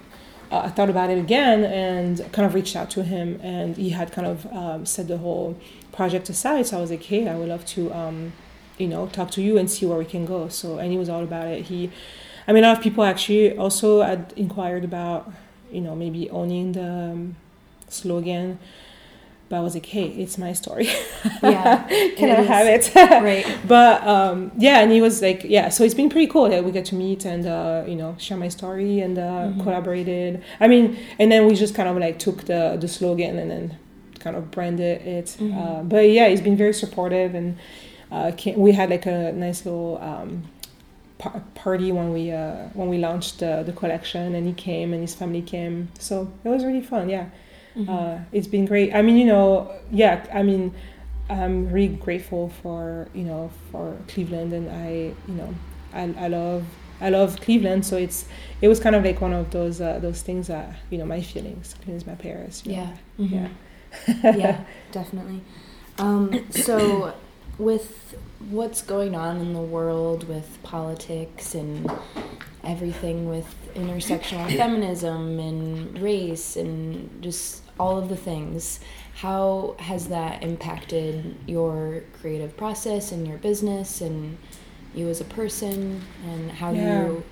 Speaker 2: Uh, I thought about it again and kind of reached out to him, and he had kind of um, set the whole project aside. So I was like, "Hey, I would love to, um, you know, talk to you and see where we can go." So and he was all about it. He, I mean, a lot of people actually also had inquired about, you know, maybe owning the um, slogan. But I was like, hey, it's my story. *laughs*
Speaker 1: Yeah, *laughs*
Speaker 2: Can I
Speaker 1: is.
Speaker 2: have it? *laughs*
Speaker 1: right.
Speaker 2: but um, yeah, and he was like, yeah, so it's been pretty cool that we get to meet and uh, you know share my story and uh,
Speaker 1: Mhm.
Speaker 2: collaborated. I mean, and then we just kind of like took the the slogan and then kind of branded it.
Speaker 1: Mhm.
Speaker 2: Uh, but yeah, he's been very supportive and uh, we had like a nice little um, par- party when we uh, when we launched the, the collection and he came and his family came. So it was really fun. Yeah
Speaker 1: Mhm.
Speaker 2: uh, it's been great. I mean, you know, yeah, I mean, I'm really grateful for you know for Cleveland, and I you know I, I love I love Cleveland, so it's it was kind of like one of those uh, those things that you know my feelings. Cleveland is my Paris. you know.
Speaker 1: yeah. Mhm.
Speaker 2: yeah.
Speaker 1: yeah, definitely. Um, so, *coughs* with what's going on in the world with politics and everything with intersectional *coughs* feminism and race and just all of the things, how has that impacted your creative process and your business and you as a person and how do you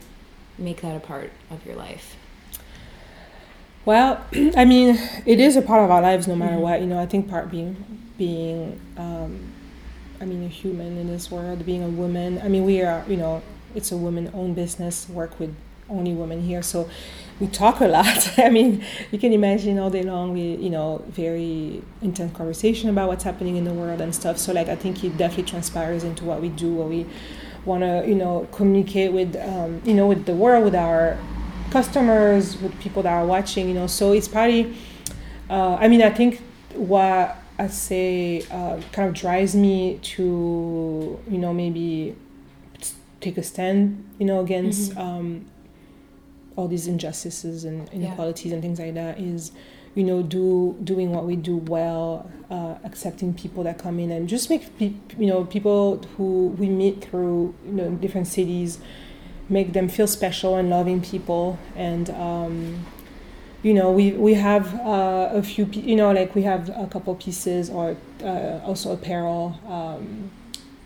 Speaker 1: make that a part of your life
Speaker 2: Well, *clears throat* I mean, it is a part of our lives no matter
Speaker 1: Mhm.
Speaker 2: what. You know, I think part being being, um, I mean, a human in this world, being a woman. I mean, we are. You know, it's a woman-owned business. Work with only women here, so we talk a lot. *laughs* I mean, you can imagine all day long. We, you know, very intense conversation about what's happening in the world and stuff. So, like, I think it definitely transpires into what we do. What we want to, you know, communicate with, um, you know, with the world, with our customers, with people that are watching, you know. So it's probably, uh, I mean, I think what I say uh, kind of drives me to, you know, maybe take a stand, you know, against
Speaker 1: Mhm.
Speaker 2: um, all these injustices and
Speaker 1: Yeah.
Speaker 2: inequalities and things like that is, you know, do doing what we do well, uh, accepting people that come in and just make pe- you know people who we meet through you know different cities make them feel special and loving people and um, you know we we have uh, a few you know like we have a couple pieces or uh, also apparel um,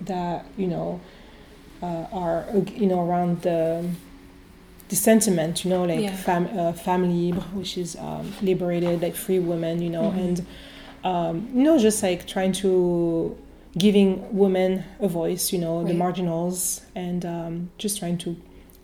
Speaker 2: that you know uh, are you know around the the sentiment you know like
Speaker 1: Yeah.
Speaker 2: fam- uh, family libre, which is um, liberated like free women you know
Speaker 1: Mhm.
Speaker 2: and um, you know just like trying to giving women a voice you know the marginals and um, just trying to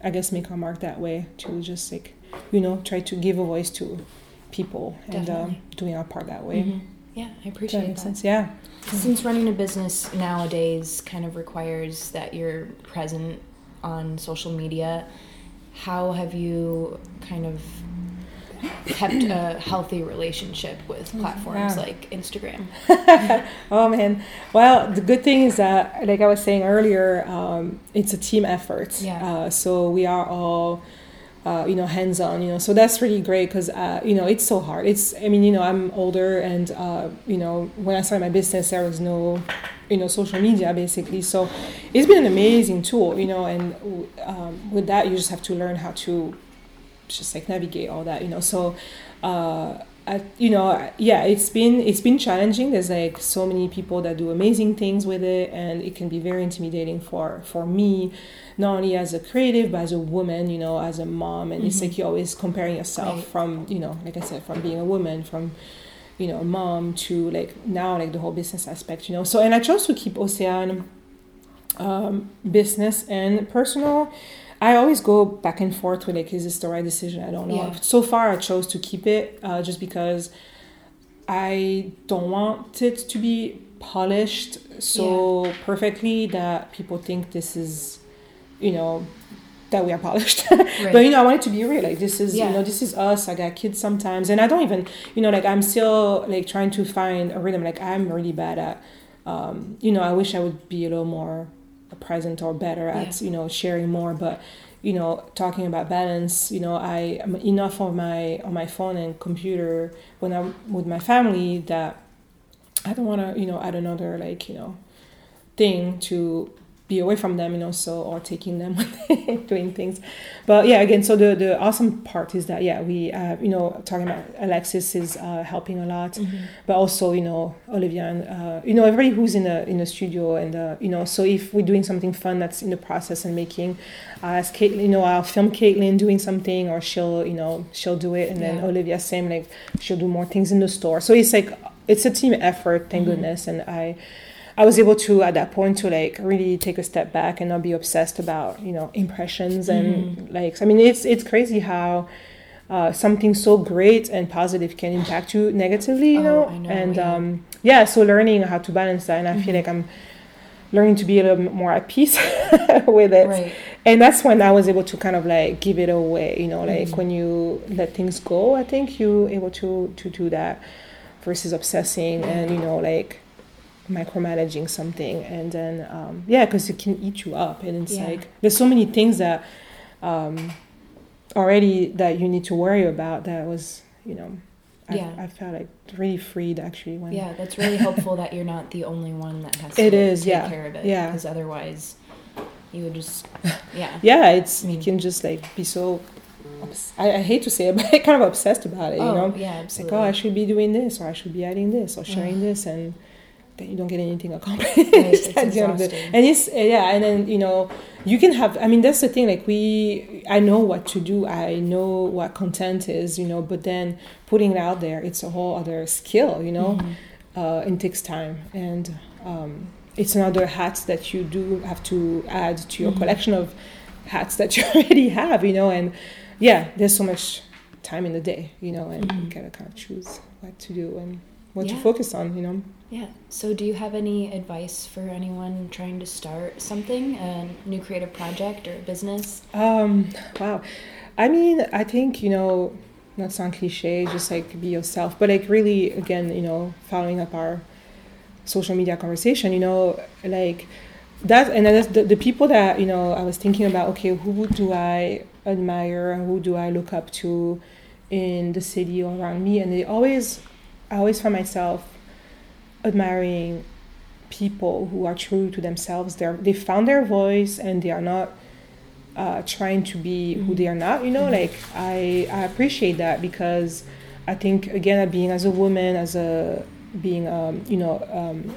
Speaker 2: i guess make our mark that way to just like you know try to give a voice to people and um,
Speaker 1: Definitely.
Speaker 2: doing our part that way
Speaker 1: Mhm. yeah i
Speaker 2: that
Speaker 1: appreciate
Speaker 2: make
Speaker 1: that
Speaker 2: sense yeah
Speaker 1: Since running a business nowadays kind of requires that you're present on social media, how have you kind of kept a *coughs* healthy relationship with platforms
Speaker 2: Yeah.
Speaker 1: like Instagram? *laughs*
Speaker 2: oh man well the good thing is that like i was saying earlier um, it's a team effort
Speaker 1: Yeah.
Speaker 2: uh, so we are all uh, you know hands on you know. So that's really great because uh, you know it's so hard. It's i mean you know i'm older and uh, you know when i started my business there was no you know social media basically. So it's been an amazing tool you know and um, with that you just have to learn how to just like navigate all that you know. So uh I, you know yeah it's been it's been challenging there's like so many people that do amazing things with it and it can be very intimidating for for me not only as a creative but as a woman you know as a mom and it's
Speaker 1: Mhm.
Speaker 2: like you're always comparing yourself
Speaker 1: Right.
Speaker 2: from you know like i said from being a woman from you know a mom to like now like the whole business aspect you know so and i chose to keep Océane um, business and personal I always go back and forth with like, is this the right decision? I don't know.
Speaker 1: Yeah.
Speaker 2: So far, I chose to keep it uh, just because I don't want it to be polished so perfectly that people think this is, you know, that we are polished. *laughs* But you know, I want it to be real. Like this is,
Speaker 1: Yeah.
Speaker 2: you know, this is us. I got kids sometimes, and I don't even, you know, like I'm still like trying to find a rhythm. Like I'm really bad at, um, you know, I wish I would be a little more present or better at, you know, sharing more. But you know, talking about balance, you know, I am enough on my on my phone and computer when I'm with my family that I don't want to, you know, add another like, you know, thing to be away from them, you know, so or taking them *laughs* when doing things. But yeah, again, so the the awesome part is that yeah, we uh, you know talking about Alexis is uh, helping a lot,
Speaker 1: Mhm.
Speaker 2: but also you know Olivia and uh, you know everybody who's in a in the studio and uh, you know so if we're doing something fun that's in the process and making, uh, as Caitlin, you know, I'll film Caitlin doing something or she'll you know she'll do it and then Olivia same like she'll do more things in the store. So it's like it's a team effort, thank
Speaker 1: Mhm.
Speaker 2: goodness, and I. I was able to at that point to like really take a step back and not be obsessed about you know impressions and likes. I mean, it's it's crazy how uh, something so great and positive can impact you negatively, you
Speaker 1: Oh,
Speaker 2: know.
Speaker 1: Know,
Speaker 2: and
Speaker 1: yeah.
Speaker 2: um, yeah, so learning how to balance that, and I feel
Speaker 1: Mhm.
Speaker 2: like I'm learning to be a little bit more at peace *laughs* with it.
Speaker 1: Right.
Speaker 2: And that's when I was able to kind of like give it away, you know, like
Speaker 1: Mhm.
Speaker 2: when you let things go. I think you're able to to do that versus obsessing and you know like micromanaging something and then um, yeah because it can eat you up and it's
Speaker 1: Yeah.
Speaker 2: like there's so many things that um, already that you need to worry about that was you know I,
Speaker 1: Yeah.
Speaker 2: I felt like really freed actually when
Speaker 1: Yeah, that's really helpful that you're not the only one that has *laughs* to
Speaker 2: is,
Speaker 1: take
Speaker 2: yeah,
Speaker 1: care of it.
Speaker 2: yeah.
Speaker 1: Because otherwise, you would just, *laughs* yeah.
Speaker 2: yeah it's you
Speaker 1: Mm.
Speaker 2: can just like be so I, I hate to say it, *laughs* but kind of obsessed about it.
Speaker 1: oh,
Speaker 2: you know,
Speaker 1: yeah, absolutely.
Speaker 2: like oh, I should be doing this, or I should be adding this, or sharing this, and then you don't get anything accomplished *laughs*
Speaker 1: it's
Speaker 2: at the end of the and it's yeah and then you know you can have i mean that's the thing like we i know what to do. I know what content is you know but then putting it out there it's a whole other skill you know?
Speaker 1: Mhm.
Speaker 2: uh, and takes time. And um, it's another hat that you do have to add to your
Speaker 1: Mhm.
Speaker 2: collection of hats that *laughs* you already have you know? And yeah there's so much time in the day you know? And you
Speaker 1: Mhm.
Speaker 2: gotta kind of choose what to do and what to
Speaker 1: Yeah.
Speaker 2: focus on you know
Speaker 1: Yeah. So, do you have any advice for anyone trying to start something, a new creative project or a business?
Speaker 2: Um, wow. I mean, I think, you know, not sound cliche, just like be yourself, but like really, again, you know, following up our social media conversation, you know, like that, and then that's the, the people that, you know, I was thinking about, okay, who do I admire? Who do I look up to in the city or around me? And they always, I always find myself admiring people who are true to themselves. They're, they found their voice and they are not uh, trying to be who they are not. You know,
Speaker 1: Mhm.
Speaker 2: like I, I appreciate that because I think again, being as a woman, as a being, um, you know, um,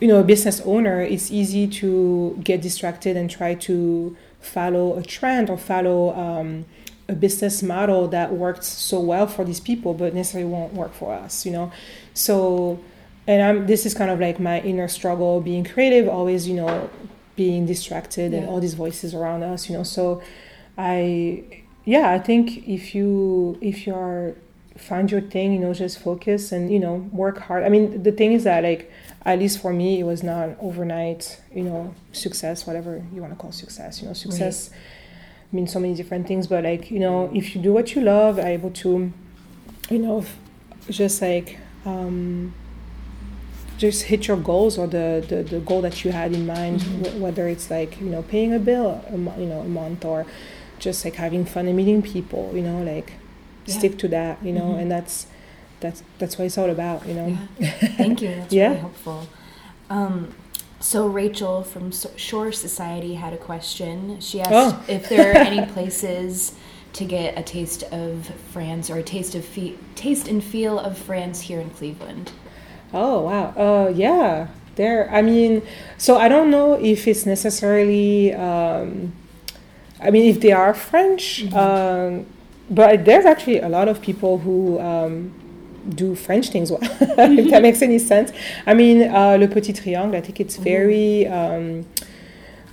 Speaker 2: you know, a business owner, it's easy to get distracted and try to follow a trend or follow um, a business model that worked so well for these people, but necessarily won't work for us. You know, so and I'm this is kind of like my inner struggle being creative, always you know being distracted and all these voices around us. You know, so I yeah I think if you if you are find your thing, you know, just focus and you know work hard. I mean, the thing is that like at least for me, it was not overnight, you know, success, whatever you want to call success. You know, success means so many different things, but like you know, if you do what you love, are able to, you know, just like. Um, just hit your goals or the, the, the goal that you had in mind
Speaker 1: Mhm.
Speaker 2: wh- whether it's like you know paying a bill a mo- you know a month or just like having fun and meeting people you know like
Speaker 1: Yeah.
Speaker 2: stick to that you know
Speaker 1: Mhm.
Speaker 2: and that's that's that's what it's all about you know
Speaker 1: Yeah. Thank you. *laughs* That's
Speaker 2: Yeah.
Speaker 1: really helpful. Um, so Rachel from Shore Society had a question. She asked
Speaker 2: Oh.
Speaker 1: if there are any *laughs* places to get a taste of France or a taste of fe- taste and feel of France here in Cleveland.
Speaker 2: Oh wow. Uh yeah. There I mean so I don't know if it's necessarily um I mean if they are French
Speaker 1: Mhm.
Speaker 2: um but there's actually a lot of people who um do French things well *laughs* if that makes any sense. I mean uh Le Petit Triangle I think it's very um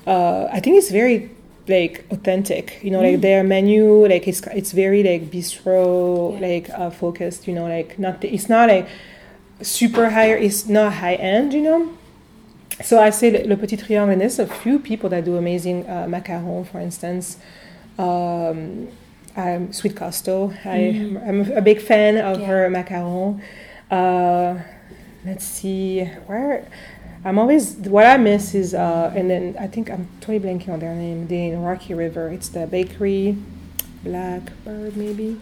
Speaker 2: uh I think it's very like authentic you know like
Speaker 1: Mm.
Speaker 2: their menu like it's it's very like bistro
Speaker 1: Yeah.
Speaker 2: like uh, focused you know like not it's not like super high it's not high end you know so i say le, le petit triangle and there's a few people that do amazing uh, macaron for instance um, I'm Sweet Costo. I,
Speaker 1: Mm.
Speaker 2: I'm a big fan of
Speaker 1: Yeah.
Speaker 2: her macaron. Uh, let's see where I'm always what I miss is uh, and then I think I'm totally blanking on their name. They in Rocky River. It's the bakery, Blackbird maybe.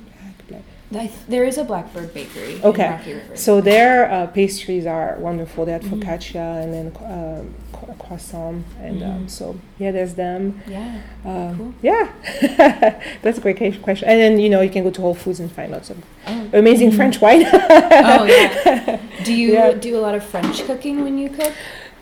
Speaker 2: Black, black.
Speaker 1: I there is a Blackbird Bakery
Speaker 2: Okay.
Speaker 1: in Rocky River.
Speaker 2: So their uh, pastries are wonderful. They had
Speaker 1: Mhm.
Speaker 2: focaccia and then um, croissant, and um,
Speaker 1: Mhm.
Speaker 2: so yeah, there's them.
Speaker 1: yeah.
Speaker 2: Um,
Speaker 1: Cool.
Speaker 2: Yeah, *laughs* that's a great question. And then you know you can go to Whole Foods and find lots of
Speaker 1: Oh.
Speaker 2: amazing
Speaker 1: Mhm.
Speaker 2: French wine. *laughs*
Speaker 1: oh yeah. *laughs* Do you
Speaker 2: Yeah.
Speaker 1: do a lot of French cooking when you cook?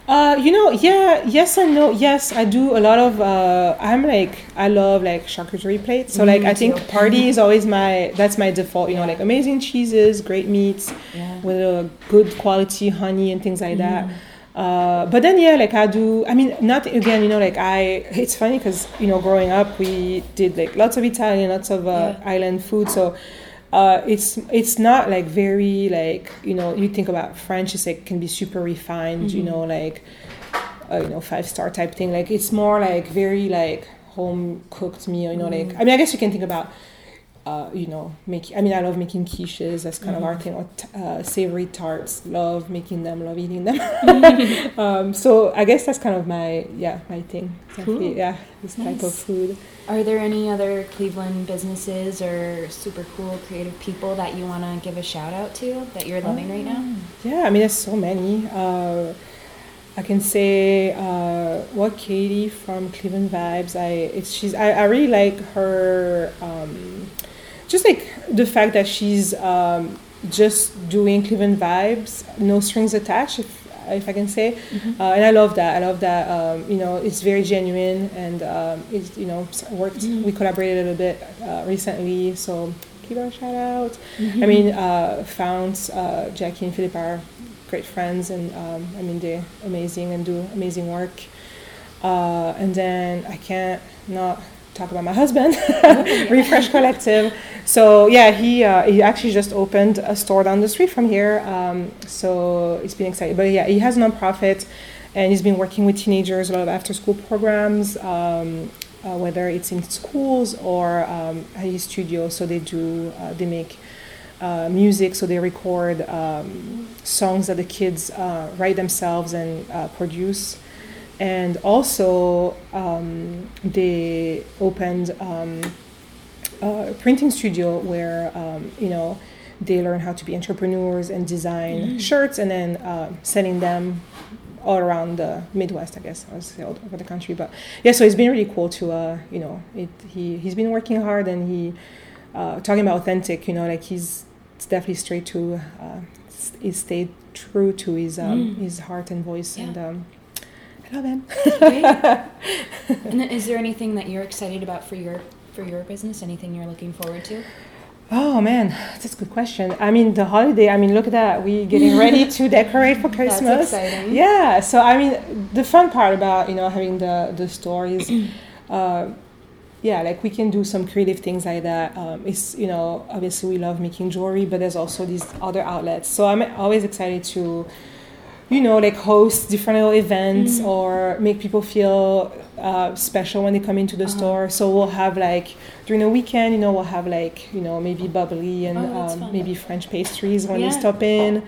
Speaker 2: Uh, you know, yeah, yes and no. Yes, I do a lot of. Uh, I'm like, I love like charcuterie plates. So like,
Speaker 1: Mm,
Speaker 2: I think
Speaker 1: too.
Speaker 2: party is always my. That's my default. You know, like amazing cheeses, great meats
Speaker 1: Yeah.
Speaker 2: with a good quality honey and things like that.
Speaker 1: Mhm.
Speaker 2: Uh, but then yeah, like I do. I mean, not again. You know, like I. It's funny because you know, growing up, we did like lots of Italian, lots of uh,
Speaker 1: Yeah.
Speaker 2: island food. So uh, it's it's not like very like you know you think about French. It's like can be super refined. You
Speaker 1: Mhm.
Speaker 2: know, like uh, you know five star type thing. Like it's more like very like home cooked meal. You know, like
Speaker 1: Mhm.
Speaker 2: I mean, I guess you can think about. Uh, you know, make. I mean, I love making quiches. That's kind of our
Speaker 1: Mhm.
Speaker 2: thing. Or t- uh, savory tarts. Love making them. Love eating them. *laughs* um, so I guess that's kind of my yeah my thing. Exactly.
Speaker 1: Cool.
Speaker 2: Yeah, this type of food.
Speaker 1: Are there any other Cleveland businesses or super cool creative people that you want to give a shout out to that you're loving right now?
Speaker 2: Yeah, I mean, there's so many. Uh, I can say uh, what Katie from Cleveland Vibes. I she's I, I really like her. Um, just like the fact that she's um, just doing Cleveland Vibes, no strings attached. If I can say, mm-hmm. uh, and I love that. I love that. Um, you know, it's very genuine, and um, it's you know worked. Mm-hmm. We collaborated a little bit uh, recently, so keep our shout out. Mm-hmm. I mean, uh, Founds, uh, Jackie and Philip are great friends, and um, I mean they're amazing and do amazing work. Uh, and then I can't not talk about my husband, *laughs* *laughs* Refresh Collective. So yeah, he uh, he actually just opened a store down the street from here. Um, so it's been exciting. But yeah, he has a nonprofit, and he's been working with teenagers a lot of after school programs. Um, uh, whether it's in schools or um, at his studio, so they do uh, they make uh, music, so they record um, songs that the kids uh, write themselves and uh, produce. And also, um, they opened um, a printing studio where, um, you know, they learn how to be entrepreneurs and design mm-hmm. shirts and then uh, selling them all around the Midwest, I guess, I was all over the country. But yeah, so it's been really cool to, uh, you know, it, he, he's been working hard and he, uh, talking about authentic, you know, like he's definitely straight to uh, he stayed true to his um, mm. his heart and voice yeah. and um, I love him.
Speaker 1: and is there anything that you're excited about for your for your business? Anything you're looking forward to?
Speaker 2: Oh man, that's a good question. I mean, the holiday. I mean, look at that. We getting ready *laughs* to decorate for Christmas.
Speaker 1: That's exciting.
Speaker 2: Yeah. So I mean, the fun part about you know having the the stories. *clears throat* Uh, yeah, like we can do some creative things like that. Um, it's you know obviously we love making jewelry, but there's also these other outlets. So I'm always excited to, you know, like host different little events mm-hmm. or make people feel uh, special when they come into the uh-huh. store. So we'll have like during the weekend, you know, we'll have like you know maybe bubbly and oh, um, maybe French pastries when yeah. they stop in,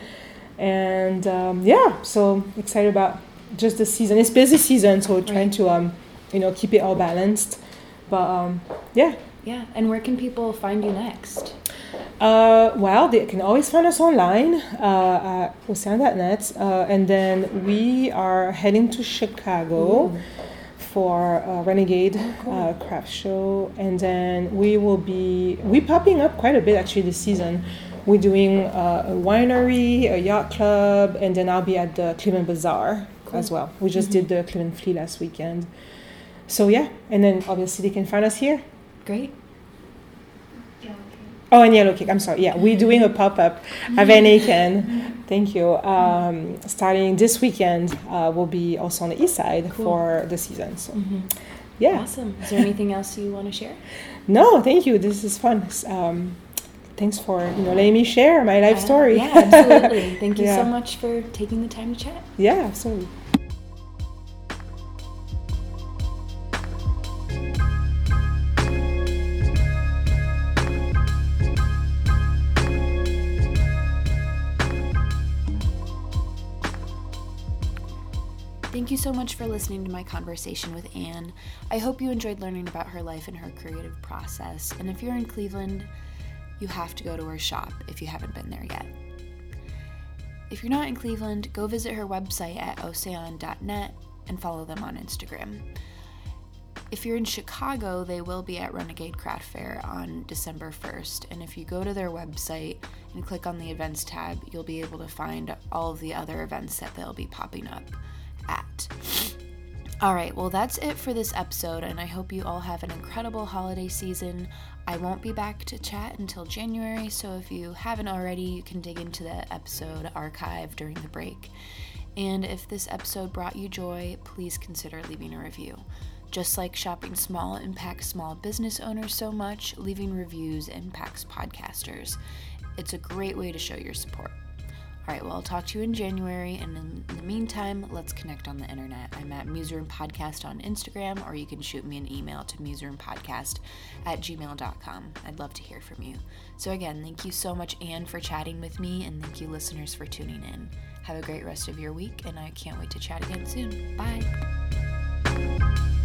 Speaker 2: and um, yeah, so excited about just the season. It's busy season, so we're trying to um, you know keep it all balanced. But um, yeah.
Speaker 1: Yeah, and where can people find you next?
Speaker 2: Uh, well, they can always find us online uh, at ocean.net. Uh, and then we are heading to Chicago Ooh. for a Renegade oh, cool. uh, craft show. And then we will be, we popping up quite a bit actually this season. We're doing uh, a winery, a yacht club, and then I'll be at the Cleveland Bazaar cool. as well. We just mm-hmm. did the Cleveland Flea last weekend so yeah, and then obviously they can find us here.
Speaker 1: Great.
Speaker 2: Oh, and Yellow Cake. I'm sorry. Yeah, we're doing a pop up at Van Aken. Thank you. Um, starting this weekend, uh, we'll be also on the east side cool. for the season. So, mm-hmm. yeah.
Speaker 1: Awesome. Is there anything else you want to share? *laughs*
Speaker 2: No, thank you. This is fun. Um, thanks for you know letting me share my life uh, story.
Speaker 1: Yeah, absolutely. *laughs* Thank you yeah. so much for taking the time to chat.
Speaker 2: Yeah, absolutely.
Speaker 1: Thank you so much for listening to my conversation with Anne. I hope you enjoyed learning about her life and her creative process. And if you're in Cleveland, you have to go to her shop if you haven't been there yet. If you're not in Cleveland, go visit her website at ocean.net and follow them on Instagram. If you're in Chicago, they will be at Renegade Craft Fair on December 1st. And if you go to their website and click on the events tab, you'll be able to find all of the other events that they'll be popping up at. All right, well, that's it for this episode, and I hope you all have an incredible holiday season. I won't be back to chat until January, so if you haven't already, you can dig into the episode archive during the break. And if this episode brought you joy, please consider leaving a review. Just like shopping small impacts small business owners so much, leaving reviews impacts podcasters. It's a great way to show your support. All right, well, I'll talk to you in January. And in, the meantime, let's connect on the internet. I'm at Museroom Podcast on Instagram, or you can shoot me an email to museroompodcast at gmail.com. I'd love to hear from you. So, again, thank you so much, Anne, for chatting with me, and thank you, listeners, for tuning in. Have a great rest of your week, and I can't wait to chat again soon. Bye.